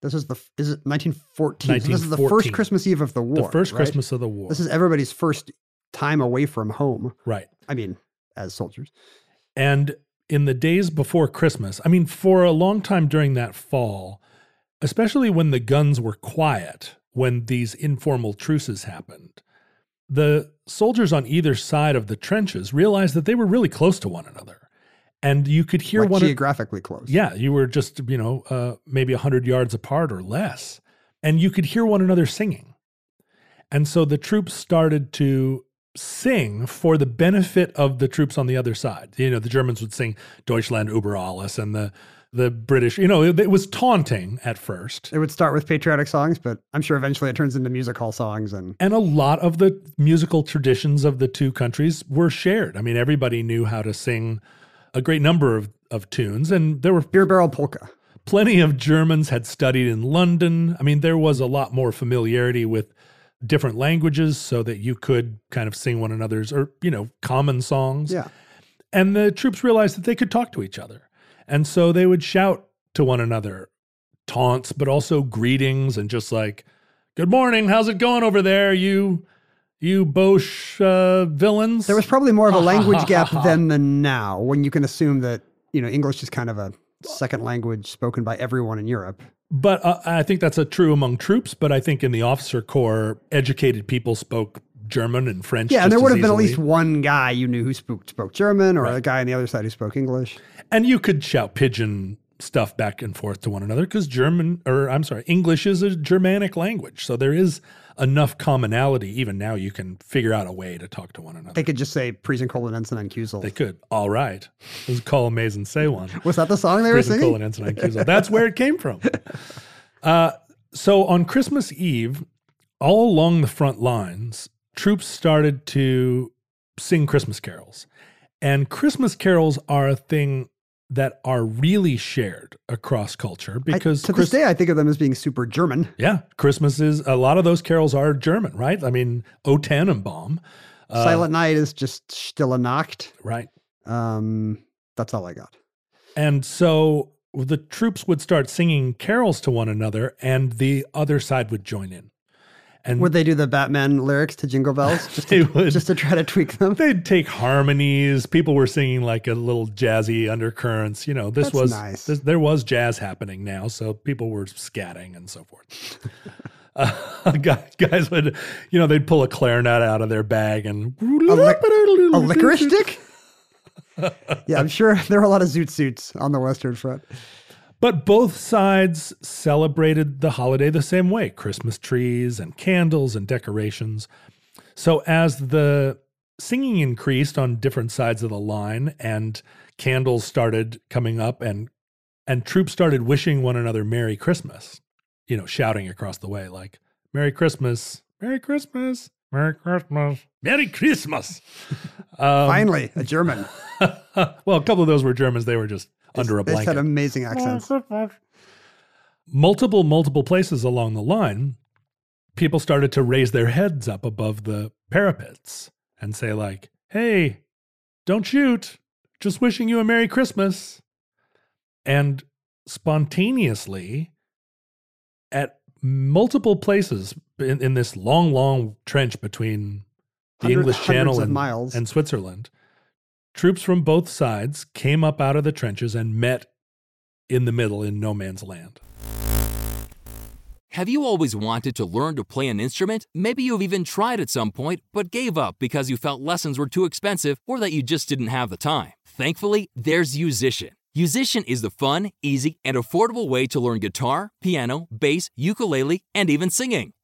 This is the is it 1914? So this is the first Christmas Eve of the war.
the first
right?
Christmas of the war.
This is everybody's first time away from home.
right.
I mean, as soldiers.
And in the days before Christmas, I mean, for a long time during that fall, especially when the guns were quiet, when these informal truces happened, the soldiers on either side of the trenches realized that they were really close to one another. And you could hear
like
one.
geographically close.
yeah, you were just, you know, uh, maybe 100 yards apart or less. And you could hear one another singing. And so the troops started to sing for the benefit of the troops on the other side. You know, the Germans would sing Deutschland über alles, and the the British, you know, it, it was taunting at first.
It would start with patriotic songs, but I'm sure eventually it turns into music hall songs and
And a lot of the musical traditions of the two countries were shared. I mean, everybody knew how to sing a great number of, of tunes, and there were
beer barrel polka.
plenty of Germans had studied in London. I mean, there was a lot more familiarity with different languages so that you could kind of sing one another's or, you know, common songs.
Yeah.
And the troops realized that they could talk to each other. And so they would shout to one another taunts, but also greetings and just like, good morning, how's it going over there, you you Boche uh, villains?
There was probably more of a [laughs] language gap then than now, when you can assume that, you know, English is kind of a second language spoken by everyone in Europe.
But uh, I think that's a true among troops. But I think in the officer corps, educated people spoke German and French.
Yeah, and there would have been at least one guy you knew who spoke, spoke German or
Right.
a guy on the other side who spoke English.
and you could shout pigeon stuff back and forth to one another because German, or I'm sorry, English is a Germanic language, so there is enough commonality. Even now, you can figure out a way to talk to one another.
They could just say Prisen Colon Ensign and Cusel.
They could. All right, let's call Maze and say one.
Was that the song they were
Prison
singing?
colon ensign Cuso. That's where it came from. [laughs] Uh, so on Christmas Eve, all along the front lines, troops started to sing Christmas carols. And Christmas carols are a thing that are really shared across culture
I-
because
to
Chris-
this day, I think of them as being super German.
yeah, Christmas is a lot of those carols are German, right? I mean, O Tannenbaum, uh,
Silent Night is just Stille Nacht.
right?
Um, that's all I got.
And so the troops would start singing carols to one another, and the other side would join in. And
Would they do the Batman lyrics to Jingle Bells just to, [laughs]
would.
just to try to tweak them?
they'd take harmonies. People were singing like a little jazzy undercurrents. You know, this
That's
was
nice.
this, there was jazz happening now, so people were scatting and so forth. [laughs] uh, guys would, you know, they'd pull a clarinet out of their bag and
A, lic- a licorice stick? [laughs] yeah, I'm sure there were a lot of zoot suits on the Western Front.
But both sides celebrated the holiday the same way Christmas trees and candles and decorations. So, as the singing increased on different sides of the line and candles started coming up and and troops started wishing one another Merry Christmas, you know, shouting across the way like, Merry Christmas, Merry Christmas, Merry Christmas, Merry Christmas. [laughs] um,
Finally, a German. [laughs]
well, a couple of those were Germans. They were just under a blanket.
They had amazing accents.
multiple multiple places along the line people started to raise their heads up above the parapets and say like hey don't shoot just wishing you a merry christmas and spontaneously at multiple places in, in this long long trench between the
Hundred-
english channel and,
miles.
and switzerland troops from both sides came up out of the trenches and met in the middle in no man's land
Have you always wanted to learn to play an instrument? Maybe you've even tried at some point, but gave up because you felt lessons were too expensive or that you just didn't have the time. Thankfully, there's Yousician. Yousician is the fun, easy, and affordable way to learn guitar, piano, bass, ukulele, and even singing.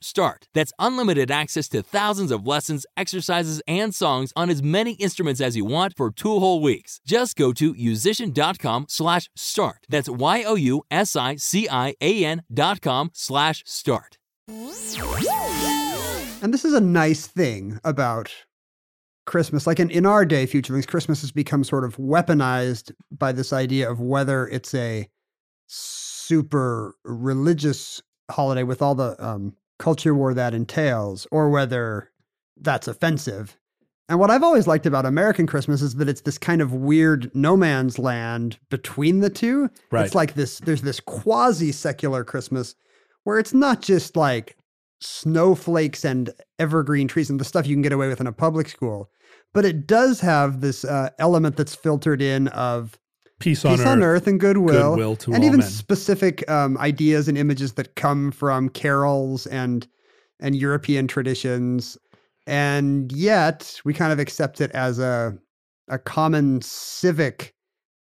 start. That's unlimited access to thousands of lessons, exercises, and songs on as many instruments as you want for two whole weeks. Just go to yousician.com slash start. That's Y-O-U-S-I-C-I-A-N dot com slash start.
And this is a nice thing about Christmas. Like in, in our day, Futurelings, Christmas has become sort of weaponized by this idea of whether it's a super religious holiday with all the um, culture war that entails or whether that's offensive. And what I've always liked about American Christmas is that it's this kind of weird no man's land between the two.
Right.
It's like this, there's this quasi secular Christmas where it's not just like snowflakes and evergreen trees and the stuff you can get away with in a public school, but it does have this uh, element that's filtered in of
peace on
peace
earth,
on earth and goodwill,
goodwill to
and
all
even
men.
specific um, ideas and images that come from carols and and European traditions. And yet we kind of accept it as a a common civic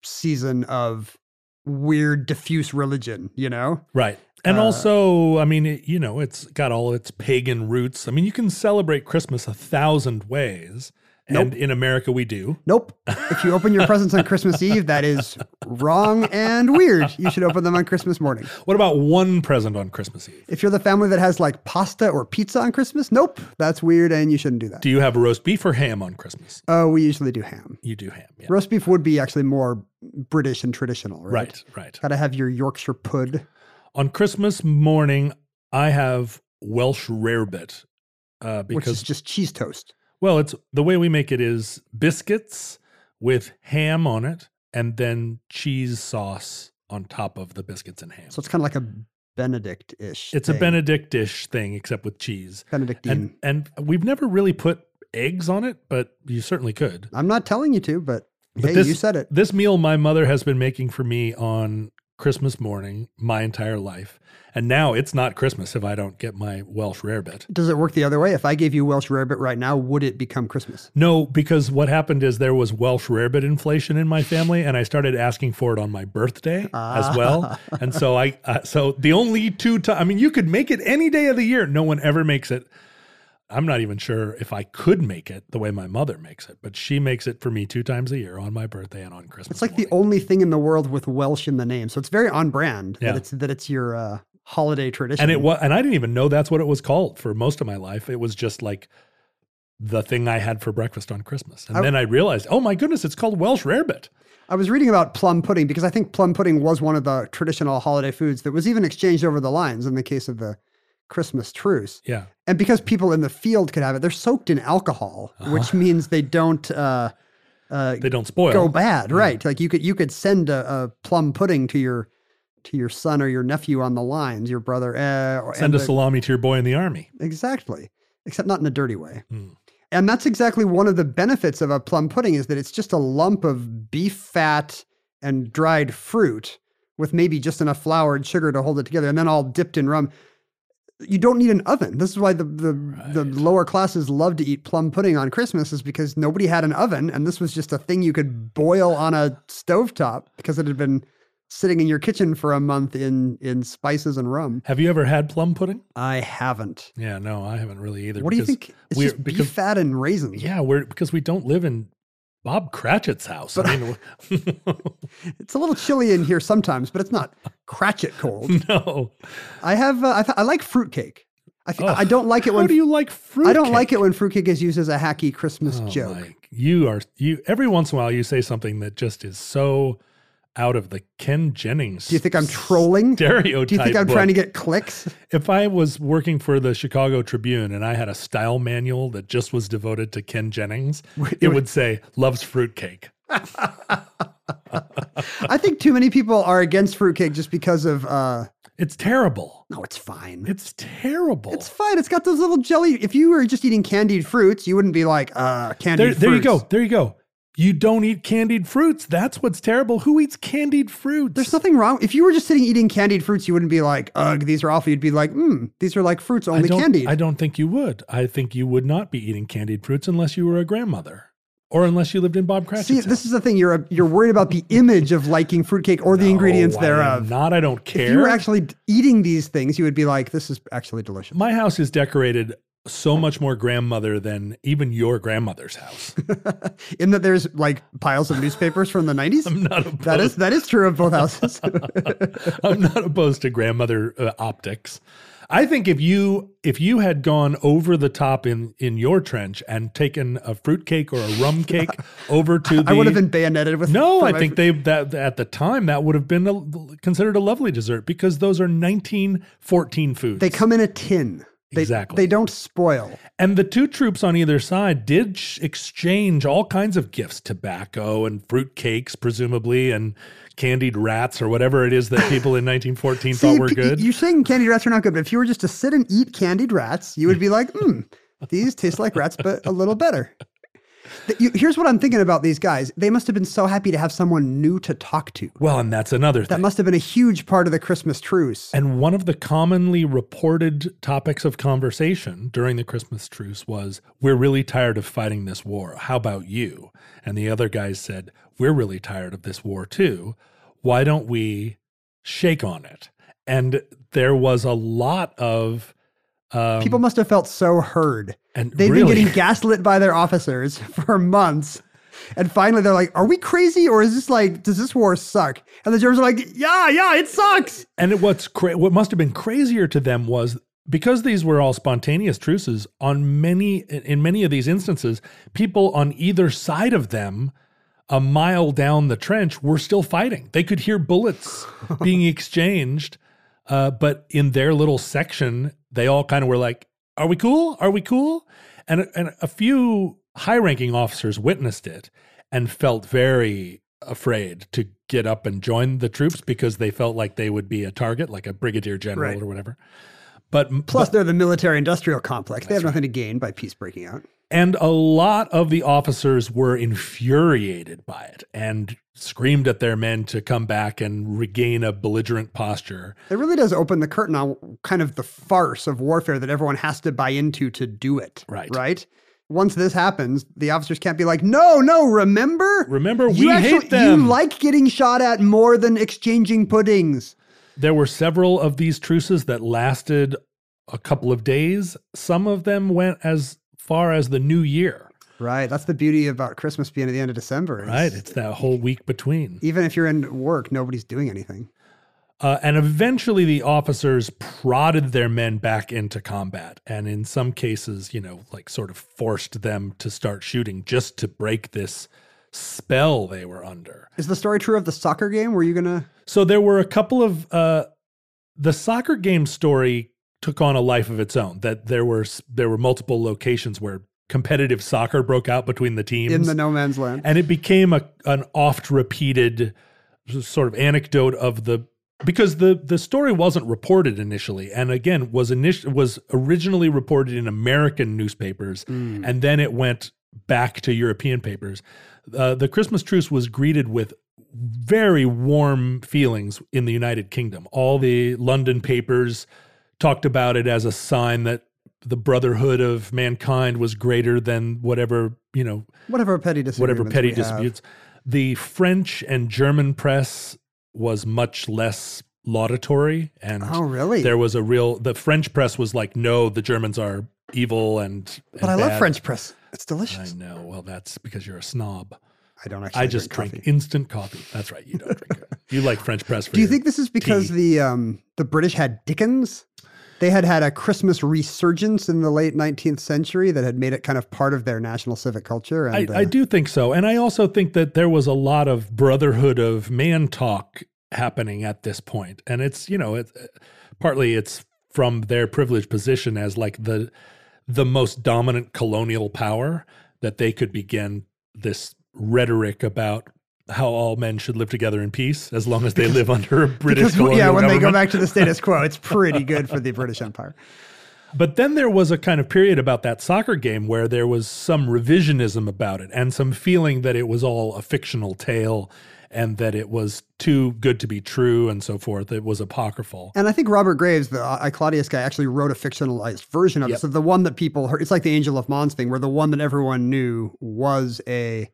season of weird diffuse religion, you know?
Right. And
Uh,
also, I mean, it, you know, it's got all its pagan roots. I mean, you can celebrate Christmas a thousand ways. And in America, we do.
Nope. If you open your presents on Christmas [laughs] Eve, that is wrong and weird. You should open them on Christmas morning.
What about one present on Christmas Eve?
If you're the family that has like pasta or pizza on Christmas, nope, that's weird and you shouldn't do that.
Do you have roast beef or ham on Christmas?
Oh, we usually do ham.
You do ham. Yeah.
Roast beef would be actually more British and traditional, right?
Right, right.
Got to have your Yorkshire pud.
On Christmas morning, I have Welsh rarebit uh,
which
because
is just cheese toast.
Well, it's the way we make it is biscuits with ham on it and then cheese sauce on top of the biscuits and ham.
So it's kind of like a Benedict ish.
it's a Benedict dish thing except with cheese.
Benedictine.
And and we've never really put eggs on it, but you certainly could.
I'm not telling you to, but,
But
hey,
this,
you said it.
This meal my mother has been making for me on Christmas morning my entire life. And now it's not Christmas if I don't get my Welsh rarebit.
Does it work the other way? If I gave you Welsh rarebit right now, would it become Christmas?
No, because what happened is there was Welsh rarebit inflation in my family, and I started asking for it on my birthday as well. And so I, uh, so the only two times, I mean, you could make it any day of the year. No one ever makes it. I'm not even sure if I could make it the way my mother makes it, but she makes it for me two times a year on my birthday and on Christmas.
It's like
morning.
the only thing in the world with Welsh in the name, so it's very on brand
Yeah.
that it's that it's your uh, holiday tradition.
and it was, and I didn't even know that's what it was called for most of my life. It was just like the thing I had for breakfast on Christmas, and
I-
then I realized, oh my goodness, it's called Welsh rarebit.
I was reading about plum pudding because I think plum pudding was one of the traditional holiday foods that was even exchanged over the lines in the case of the Christmas truce.
Yeah,
And because people in the field could have it, they're soaked in alcohol, which means they don't uh, uh,
they don't spoil.
go bad, right? Like you could you could send a, a plum pudding to your to your son or your nephew on the lines, your brother. Uh, or-
Send a
the-
salami to your boy in the army.
Exactly. Except not in a dirty way.
Hmm.
And that's exactly one of the benefits of a plum pudding is that it's just a lump of beef fat and dried fruit with maybe just enough flour and sugar to hold it together and then all dipped in rum. You don't need an oven. This is why the the, the lower classes love to eat plum pudding on Christmas is because nobody had an oven and this was just a thing you could boil on a stovetop because it had been sitting in your kitchen for a month in in spices and rum.
Have you ever had plum pudding?
I haven't.
Yeah, no, I haven't really either.
What do you think? It's
we're-
just beef fat and raisins.
Yeah, we're because we don't live in Bob Cratchit's house. I mean, [laughs]
It's a little chilly in here sometimes, but it's not Cratchit cold. [laughs]
no.
I have uh, I, th- I like fruitcake. I th-
Ugh,
I don't like it
How
when
do you like fruit?
I don't like it when fruitcake is used as a hacky Christmas
Oh,
joke.
my- You are you every once in a while you say something that just is so out of the Ken Jennings.
Do you think I'm trolling? Do you think I'm
book.
trying to get clicks? [laughs]
If I was working for the Chicago Tribune and I had a style manual that just was devoted to Ken Jennings, [laughs] it would say loves fruitcake.
I think too many people are against fruitcake just because of uh
It's terrible.
no, it's fine.
It's terrible.
It's fine. It's got those little jelly. If you were just eating candied fruits, you wouldn't be like, uh, candied
there, there you go. There you go. You don't eat candied fruits. That's what's terrible. Who eats candied fruits?
There's nothing wrong. If you were just sitting eating candied fruits, you wouldn't be like, ugh, these are awful. You'd be like, hmm, these are like fruits only
don't,
candied.
I don't think you would. I think you would not be eating candied fruits unless you were a grandmother or unless you lived in Bob Cratchit's
See,
house.
this is the thing. You're a, you're worried about the image of liking fruitcake or the ingredients
No, I
thereof.
Not, I don't care.
If you were actually eating these things, you would be like, this is actually delicious.
My house is decorated so much more grandmother than even your grandmother's house. [laughs]
In that there's like piles of newspapers from the 90s.
I'm not opposed.
that is that is true of both houses. [laughs]
I'm not opposed to grandmother uh, optics. I think if you if you had gone over the top in in your trench and taken a fruitcake or a rum [laughs] cake over to the
I would have been bayoneted with.
No, I think they that at the time that would have been a, considered a lovely dessert because those are 1914 foods.
they come in a tin. They,
Exactly.
They don't spoil.
And the two troops on either side did sh- exchange all kinds of gifts tobacco and fruit cakes, presumably, and candied rats or whatever it is that people in 1914 [laughs]
See,
thought were good.
You're saying candied rats are not good, but if you were just to sit and eat candied rats, you would be like, hmm, these taste like rats, but a little better. You- Here's what I'm thinking about these guys. They must have been so happy to have someone new to talk to.
well, and that's another thing.
That must have been a huge part of the Christmas truce.
and one of the commonly reported topics of conversation during the Christmas truce was, We're really tired of fighting this war. How about you? And the other guys said, We're really tired of this war too. Why don't we shake on it? And there was a lot of. Um,
People must have felt so heard.
and
They've
really,
been getting gaslit by their officers [laughs] for months. And finally, they're like, Are we crazy? Or is this like, does this war suck? And the Germans are like, Yeah, yeah, it sucks.
And what's cra- what must have been crazier to them was because these were all spontaneous truces. On many, in many of these instances, people on either side of them, a mile down the trench, were still fighting. They could hear bullets [laughs] being exchanged, uh, but in their little section, they all kind of were like, "Are we cool? Are we cool?" And and a few high-ranking officers witnessed it and felt very afraid to get up and join the troops because they felt like they would be a target, like a brigadier general
Right.
or whatever. But
Plus, they're the military industrial complex. They have nothing to gain by peace breaking out.
And a lot of the officers were infuriated by it and screamed at their men to come back and regain a belligerent posture.
It really does open the curtain on kind of the farce of warfare that everyone has to buy into to do it.
Right.
Right. Once this happens, the officers can't be like, no, no, remember?
Remember,
You
we
actually-
hate them.
You like getting shot at more than exchanging puddings.
There were several of these truces that lasted a couple of days. Some of them went as far as the new year,
Right. That's the beauty about Christmas being at the end of December.
right? It's that whole week between.
Even if you're in work, nobody's doing anything.
Uh, and eventually the officers prodded their men back into combat. And in some cases, you know, like sort of forced them to start shooting just to break this spell they were under.
Is the story true of the soccer game? Were you gonna?
So there were a couple of uh, the soccer game story took on a life of its own. That there were there were multiple locations where competitive soccer broke out between the teams
in the no man's land.
and it became a an oft repeated sort of anecdote of the because the the story wasn't reported initially and again was init- was originally reported in American newspapers and then it went back to European papers. Uh, the Christmas truce was greeted with very warm feelings in the United Kingdom. All the London papers talked about it as a sign that the brotherhood of mankind was greater than whatever, you know,
whatever petty
whatever petty
we have.
disputes. The French and German press was much less laudatory and
Oh, really?
there was a real the French press was like no the Germans are evil and,
But
and
I love. French press. It's delicious.
I know well that's because you're a snob
I don't actually.
I just drink,
coffee.
instant coffee that's right you don't drink it [laughs] you like French press for
Do you think this is because
tea.
the um, the British had Dickens? They had had a Christmas resurgence in the late 19th century that had made it kind of part of their national civic culture.
I,
And,
I
uh,
do think so. And I also think that there was a lot of brotherhood of man talk happening at this point. And it's, you know, it, partly it's from their privileged position as like the the most dominant colonial power that they could begin this rhetoric about how all men should live together in peace as long as they live under a [laughs] British
because, yeah, when they go back to the status quo, it's pretty good for the [laughs] British Empire.
But then there was a kind of period about that soccer game where there was some revisionism about it and some feeling that it was all a fictional tale and that it was too good to be true and so forth. It was apocryphal.
And I think Robert Graves, the I Claudius guy, actually wrote a fictionalized version of
Yep.
it. So the one that people heard, it's like the Angel of Mons thing, where the one that everyone knew was a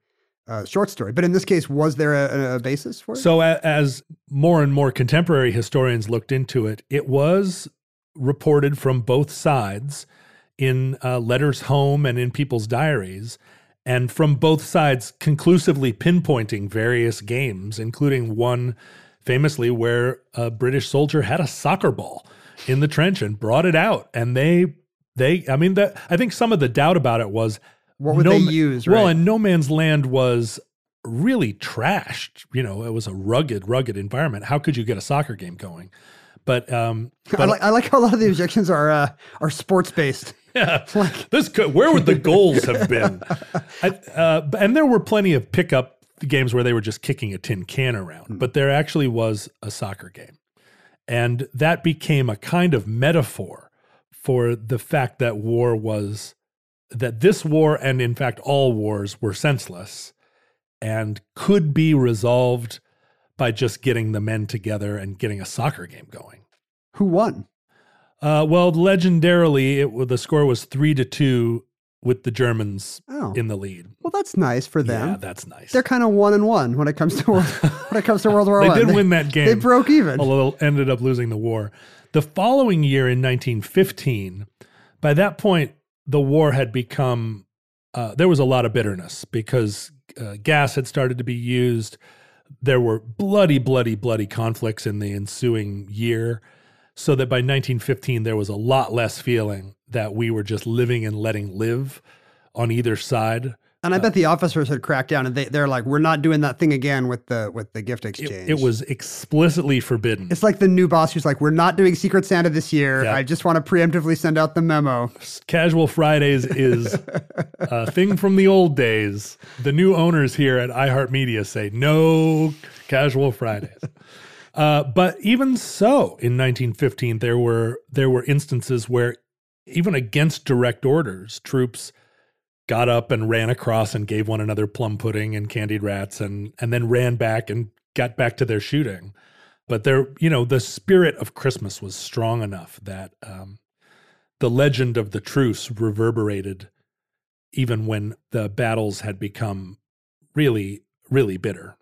uh, short story. But in this case, was there a, a basis for it?
So a, as more and more contemporary historians looked into it, it was reported from both sides in uh, letters home and in people's diaries, and from both sides conclusively pinpointing various games, including one famously where a British soldier had a soccer ball in the trench and brought it out, and they they I mean that I think some of the doubt about it was
What would
no
they use,
Well,
right?
and No Man's Land was really trashed. You know, it was a rugged, rugged environment. How could you get a soccer game going? But um, [laughs]
I like, I like how a lot of the objections are uh, are sports based. [laughs]
yeah, this could, where would the goals have been? I, uh, and there were plenty of pickup games where they were just kicking a tin can around, but there actually was a soccer game, and that became a kind of metaphor for the fact that war was that this war and in fact all wars were senseless and could be resolved by just getting the men together and getting a soccer game going.
Who won?
Uh, well, legendarily, it, the score was three to two with the Germans
Oh,
in the lead.
well, that's nice for them.
Yeah, that's nice.
They're kind of one and one when it comes to world, [laughs] when it comes to World War
they
One.
They did win that game.
They broke even.
although ended up losing the war. The following year in 1915, by that point, the war had become, uh, there was a lot of bitterness because uh, gas had started to be used. There were bloody, bloody, bloody conflicts in the ensuing year. So that by 1915, there was a lot less feeling that we were just living and letting live on either side.
And I uh, bet the officers had cracked down, and they, they're like, "We're not doing that thing again with the with the gift
It,
exchange."
it was explicitly forbidden.
It's like the new boss who's like, "We're not doing Secret Santa this year.
Yeah.
I just want to preemptively send out the memo."
Casual Fridays is [laughs] a thing from the old days. The new owners here at iHeartMedia say no Casual Fridays. Uh, but even so, in 1915, there were there were instances where, even against direct orders, troops got up and ran across and gave one another plum pudding and candied rats and and then ran back and got back to their shooting. But there, you know, the spirit of Christmas was strong enough that um, the legend of the truce reverberated even when the battles had become really, really bitter.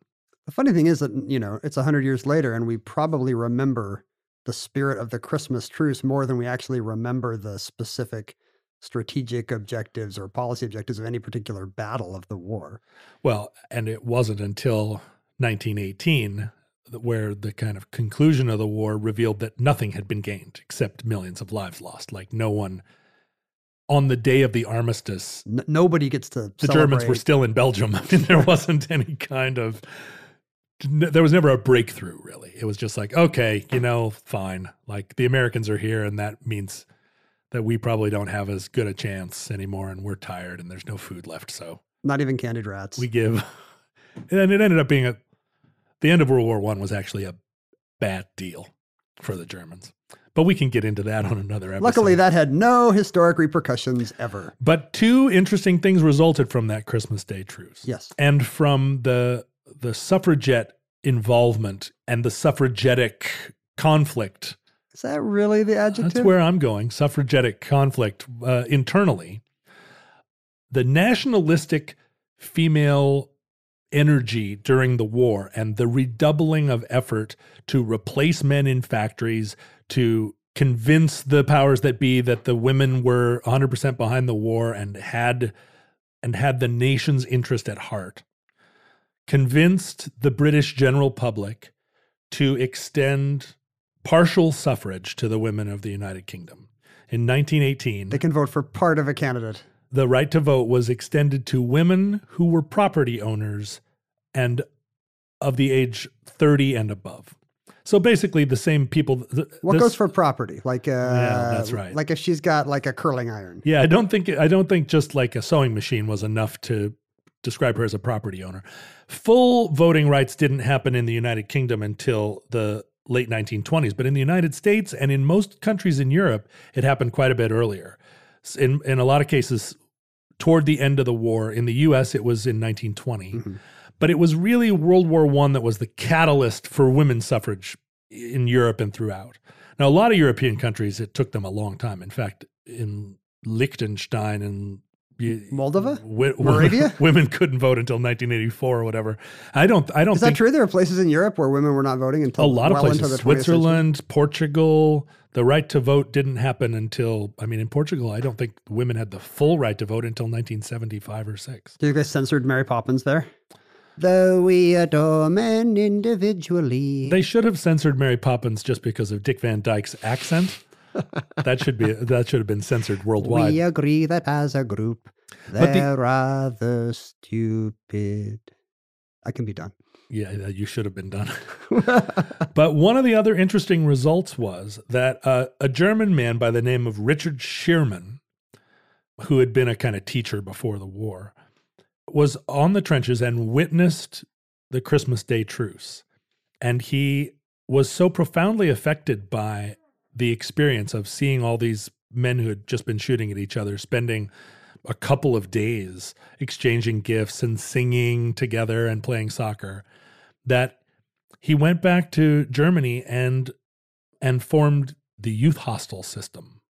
The funny thing is that, you know, it's 100 years later and we probably remember the spirit of the Christmas truce more than we actually remember the specific strategic objectives or policy objectives of any particular battle of the war.
Well, and it wasn't until 1918 where the kind of conclusion of the war revealed that nothing had been gained except millions of lives lost. Like no one on the day of the armistice,
N- nobody gets to.
the Germans were still in Belgium. [laughs] I mean, there wasn't any kind of there was never a breakthrough really. It was just like, okay, you know, fine. Like the Americans are here and that means that we probably don't have as good a chance anymore and we're tired and there's no food left, so
Not even candied rats.
we give [laughs] and it ended up being a the end of world war one was actually a bad deal for the germans but we can get into that on another episode
Luckily, that had no historic repercussions ever.
but two interesting things resulted from that christmas day truce
Yes.
and from the the suffragette involvement and the suffragetic conflict
Is that really the adjective?
That's where I'm going. Suffragetic conflict uh, internally. The nationalistic female energy during the war and the redoubling of effort to replace men in factories, to convince the powers that be that the women were 100% behind the war and had and had the nation's interest at heart convinced the British general public to extend partial suffrage to the women of the United Kingdom. In 1918,
They can vote for part of a candidate.
the right to vote was extended to women who were property owners and of the age 30 and above. So basically, the same people. th-
What
this-
goes for property? Like, uh,
that's right.
Like if she's got like a curling iron.
Yeah, I don't think I don't think just like a sewing machine was enough to describe her as a property owner. Full voting rights didn't happen in the United Kingdom until the late 1920s, but in the United States and in most countries in Europe, it happened quite a bit earlier. In in a lot of cases, toward the end of the war. In the U.S., it was in 1920,
Mm-hmm.
but it was really World War One that was the catalyst for women's suffrage in Europe and throughout. Now, a lot of European countries, it took them a long time. In fact, in Liechtenstein and
Moldova?
wi-
Moravia? [laughs]
women couldn't vote until 1984 or whatever. I don't. I don't
Is that true? There are places in Europe where women were not voting until
a lot of
well
places.
20th century?
Switzerland, Portugal. The right to vote didn't happen until. I mean, in Portugal, I don't think women had the full right to vote until 1975 or six.
Do you guys censored Mary Poppins there? Though we adore men individually.
They should have censored Mary Poppins just because of Dick Van Dyke's accent. That should be that should have been censored worldwide.
we agree that as a group,
But the-
they're rather stupid. I can be done.
Yeah, you should have been done. [laughs] but one of the other interesting results was that uh, a German man by the name of Richard Schirrmann, who had been a kind of teacher before the war, was on the trenches and witnessed the Christmas Day truce. And he was so profoundly affected by the experience of seeing all these men who had just been shooting at each other, spending a couple of days exchanging gifts and singing together and playing soccer that he went back to Germany and and formed the youth hostel system.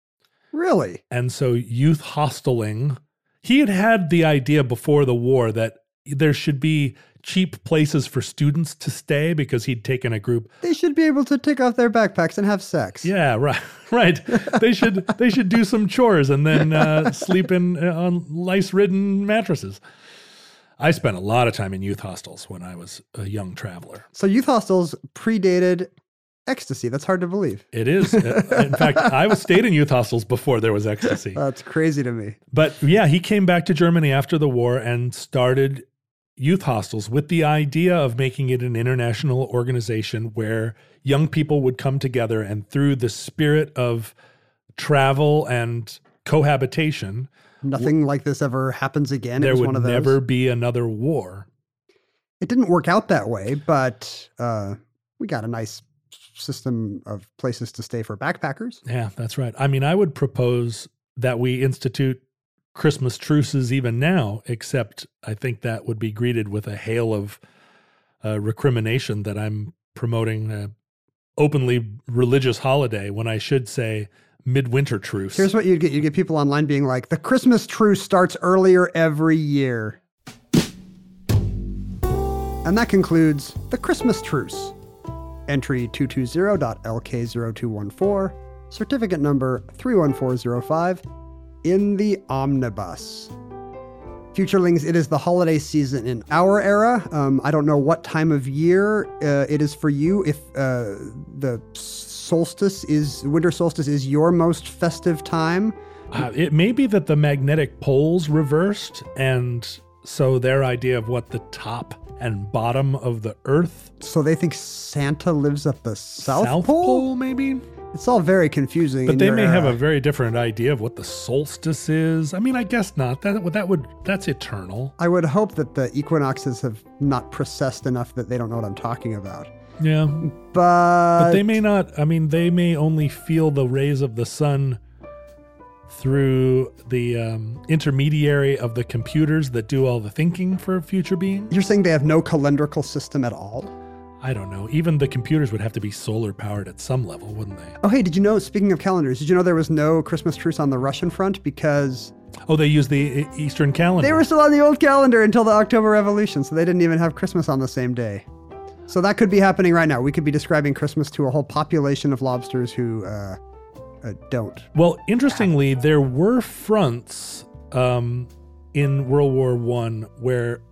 really?
And so youth hosteling, he had had the idea before the war that there should be cheap places for students to stay because he'd taken a group
They should be able to take off their backpacks and have sex.
yeah, [laughs] right, right. they should they should do some chores and then uh, sleep in uh, on lice-ridden mattresses. I spent a lot of time in youth hostels when I was a young traveler.
So youth hostels predated ecstasy. That's hard to believe.
It is, uh, in fact, I was stayed in youth hostels before there was ecstasy.
That's crazy to me.
But yeah, he came back to Germany after the war and started youth hostels with the idea of making it an international organization where young people would come together and through the spirit of travel and cohabitation,
Nothing like this ever happens again.
there would
one of
never be another war.
It didn't work out that way, but uh, we got a nice system of places to stay for backpackers.
Yeah, that's right. I mean, I would propose that we institute Christmas truces even now, except I think that would be greeted with a hail of uh, recrimination that I'm promoting a openly religious holiday when I should say midwinter truce.
Here's what you'd get. You get people online being like, the Christmas truce starts earlier every year. And that concludes the Christmas truce. Entry 220.lk0214, certificate number 31405, in the omnibus. Futurelings, it is the holiday season in our era. Um, I don't know what time of year uh, it is for you. If uh, the solstice is winter solstice is your most festive time,
Uh, it may be that the magnetic poles reversed, and so their idea of what the top and bottom of the Earth
so they think Santa lives at the South,
Pole? maybe.
It's all very confusing.
But they
your
may have a very different idea of what the solstice is. I mean, I guess not. That that would that's eternal.
I would hope that the equinoxes have not precessed enough that they don't know what I'm talking about.
Yeah,
But,
but they may not. I mean, they may only feel the rays of the sun through the um, intermediary of the computers that do all the thinking for future beings.
You're saying they have no calendrical system at all?
I don't know. Even the computers would have to be solar powered at some level, wouldn't they?
Oh, hey, did you know, speaking of calendars, did you know there was no Christmas truce on the Russian front because
Oh, they used the Eastern calendar.
they were still on the old calendar until the October Revolution, so they didn't even have Christmas on the same day. So that could be happening right now. We could be describing Christmas to a whole population of lobsters who uh, uh, don't.
Well, interestingly, there were fronts um, in World War One where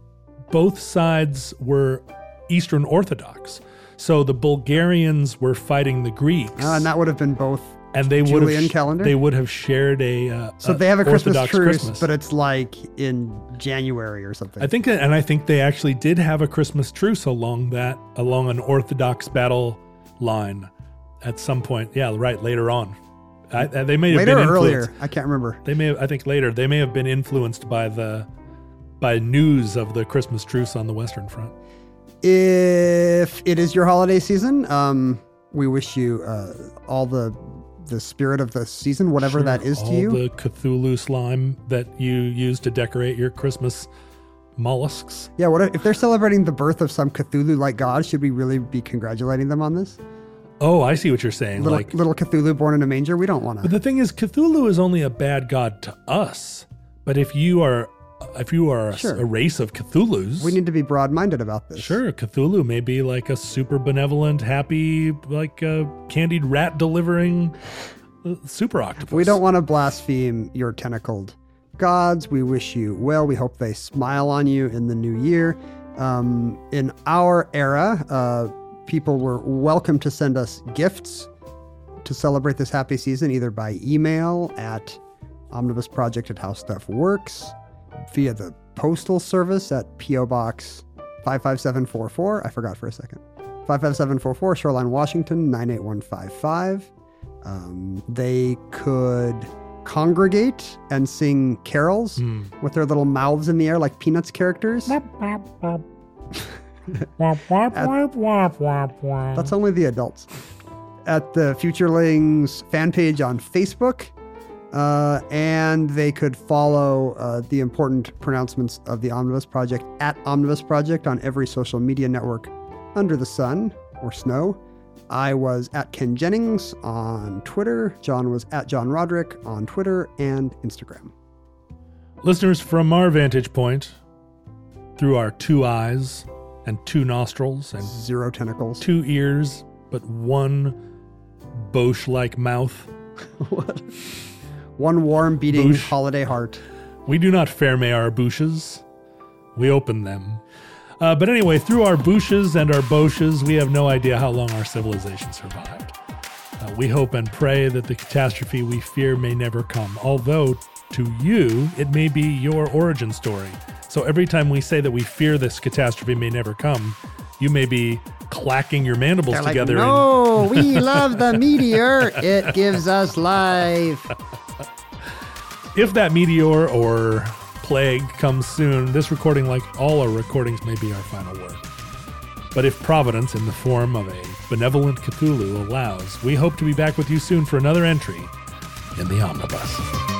both sides were Eastern Orthodox. So the Bulgarians were fighting the Greeks,
Uh, and that would have been both.
and they would
Julian
have
calendar?
they would have shared a uh,
So they have a Christmas truce,
Christmas.
but it's like in January or something.
I think, and I think they actually did have a Christmas truce along that along an Orthodox battle line at some point. Yeah, right later on. I, I- they may have
Later
been
or earlier? I can't remember.
They may have, I think later, they may have been influenced by the by news of the Christmas truce on the Western Front.
If it is your holiday season, um, we wish you uh, all the the spirit of the season, whatever
Sure,
that is to
all
you.
The Cthulhu slime that you use to decorate your Christmas mollusks.
yeah, what if, if they're celebrating the birth of some Cthulhu-like god? Should we really be congratulating them on this?
Oh, I see what you're saying.
Little
like,
little Cthulhu born in a manger. We don't want to.
but
to.
the thing is, Cthulhu is only a bad god to us. But if you are, if you are a,
Sure.
a race of Cthulhus,
We need to be broad-minded about this.
Sure, Cthulhu may be like a super benevolent, happy, like a candied rat delivering uh, super octopus.
We don't want to blaspheme your tentacled gods. We wish you well. We hope they smile on you in the new year. Um, in our era, uh, people were welcome to send us gifts to celebrate this happy season, either by email at omnibusproject at how stuff works, via the postal service at P.O. Box 55744. I forgot for a second. 55744, Shoreline, Washington, 98155. Um, they could congregate and sing carols
Hmm.
with their little mouths in the air like Peanuts characters. That's only the adults. At the Futurelings fan page on Facebook. Uh, and they could follow uh, the important pronouncements of the Omnibus Project at Omnibus Project on every social media network under the sun or snow. I was at Ken Jennings on Twitter. John was at John Roderick on Twitter and Instagram.
Listeners, from our vantage point, through our two eyes and two nostrils and
Zero tentacles.
two ears, but one Bosch like mouth, [laughs]
One warm beating
Boosh.
holiday heart.
we do not ferme our bouches, we open them. Uh, but anyway, through our bouches and our boches, we have no idea how long our civilization survived. Uh, we hope and pray that the catastrophe we fear may never come, although to you, it may be your origin story. So every time we say that we fear this catastrophe may never come, you may be clacking your mandibles
They're like,
together. and-
no, we love the meteor. It gives us life. [laughs]
if that meteor or plague comes soon, this recording, like all our recordings, may be our final word. But if Providence, in the form of a benevolent Cthulhu, allows, we hope to be back with you soon for another entry in the Omnibus.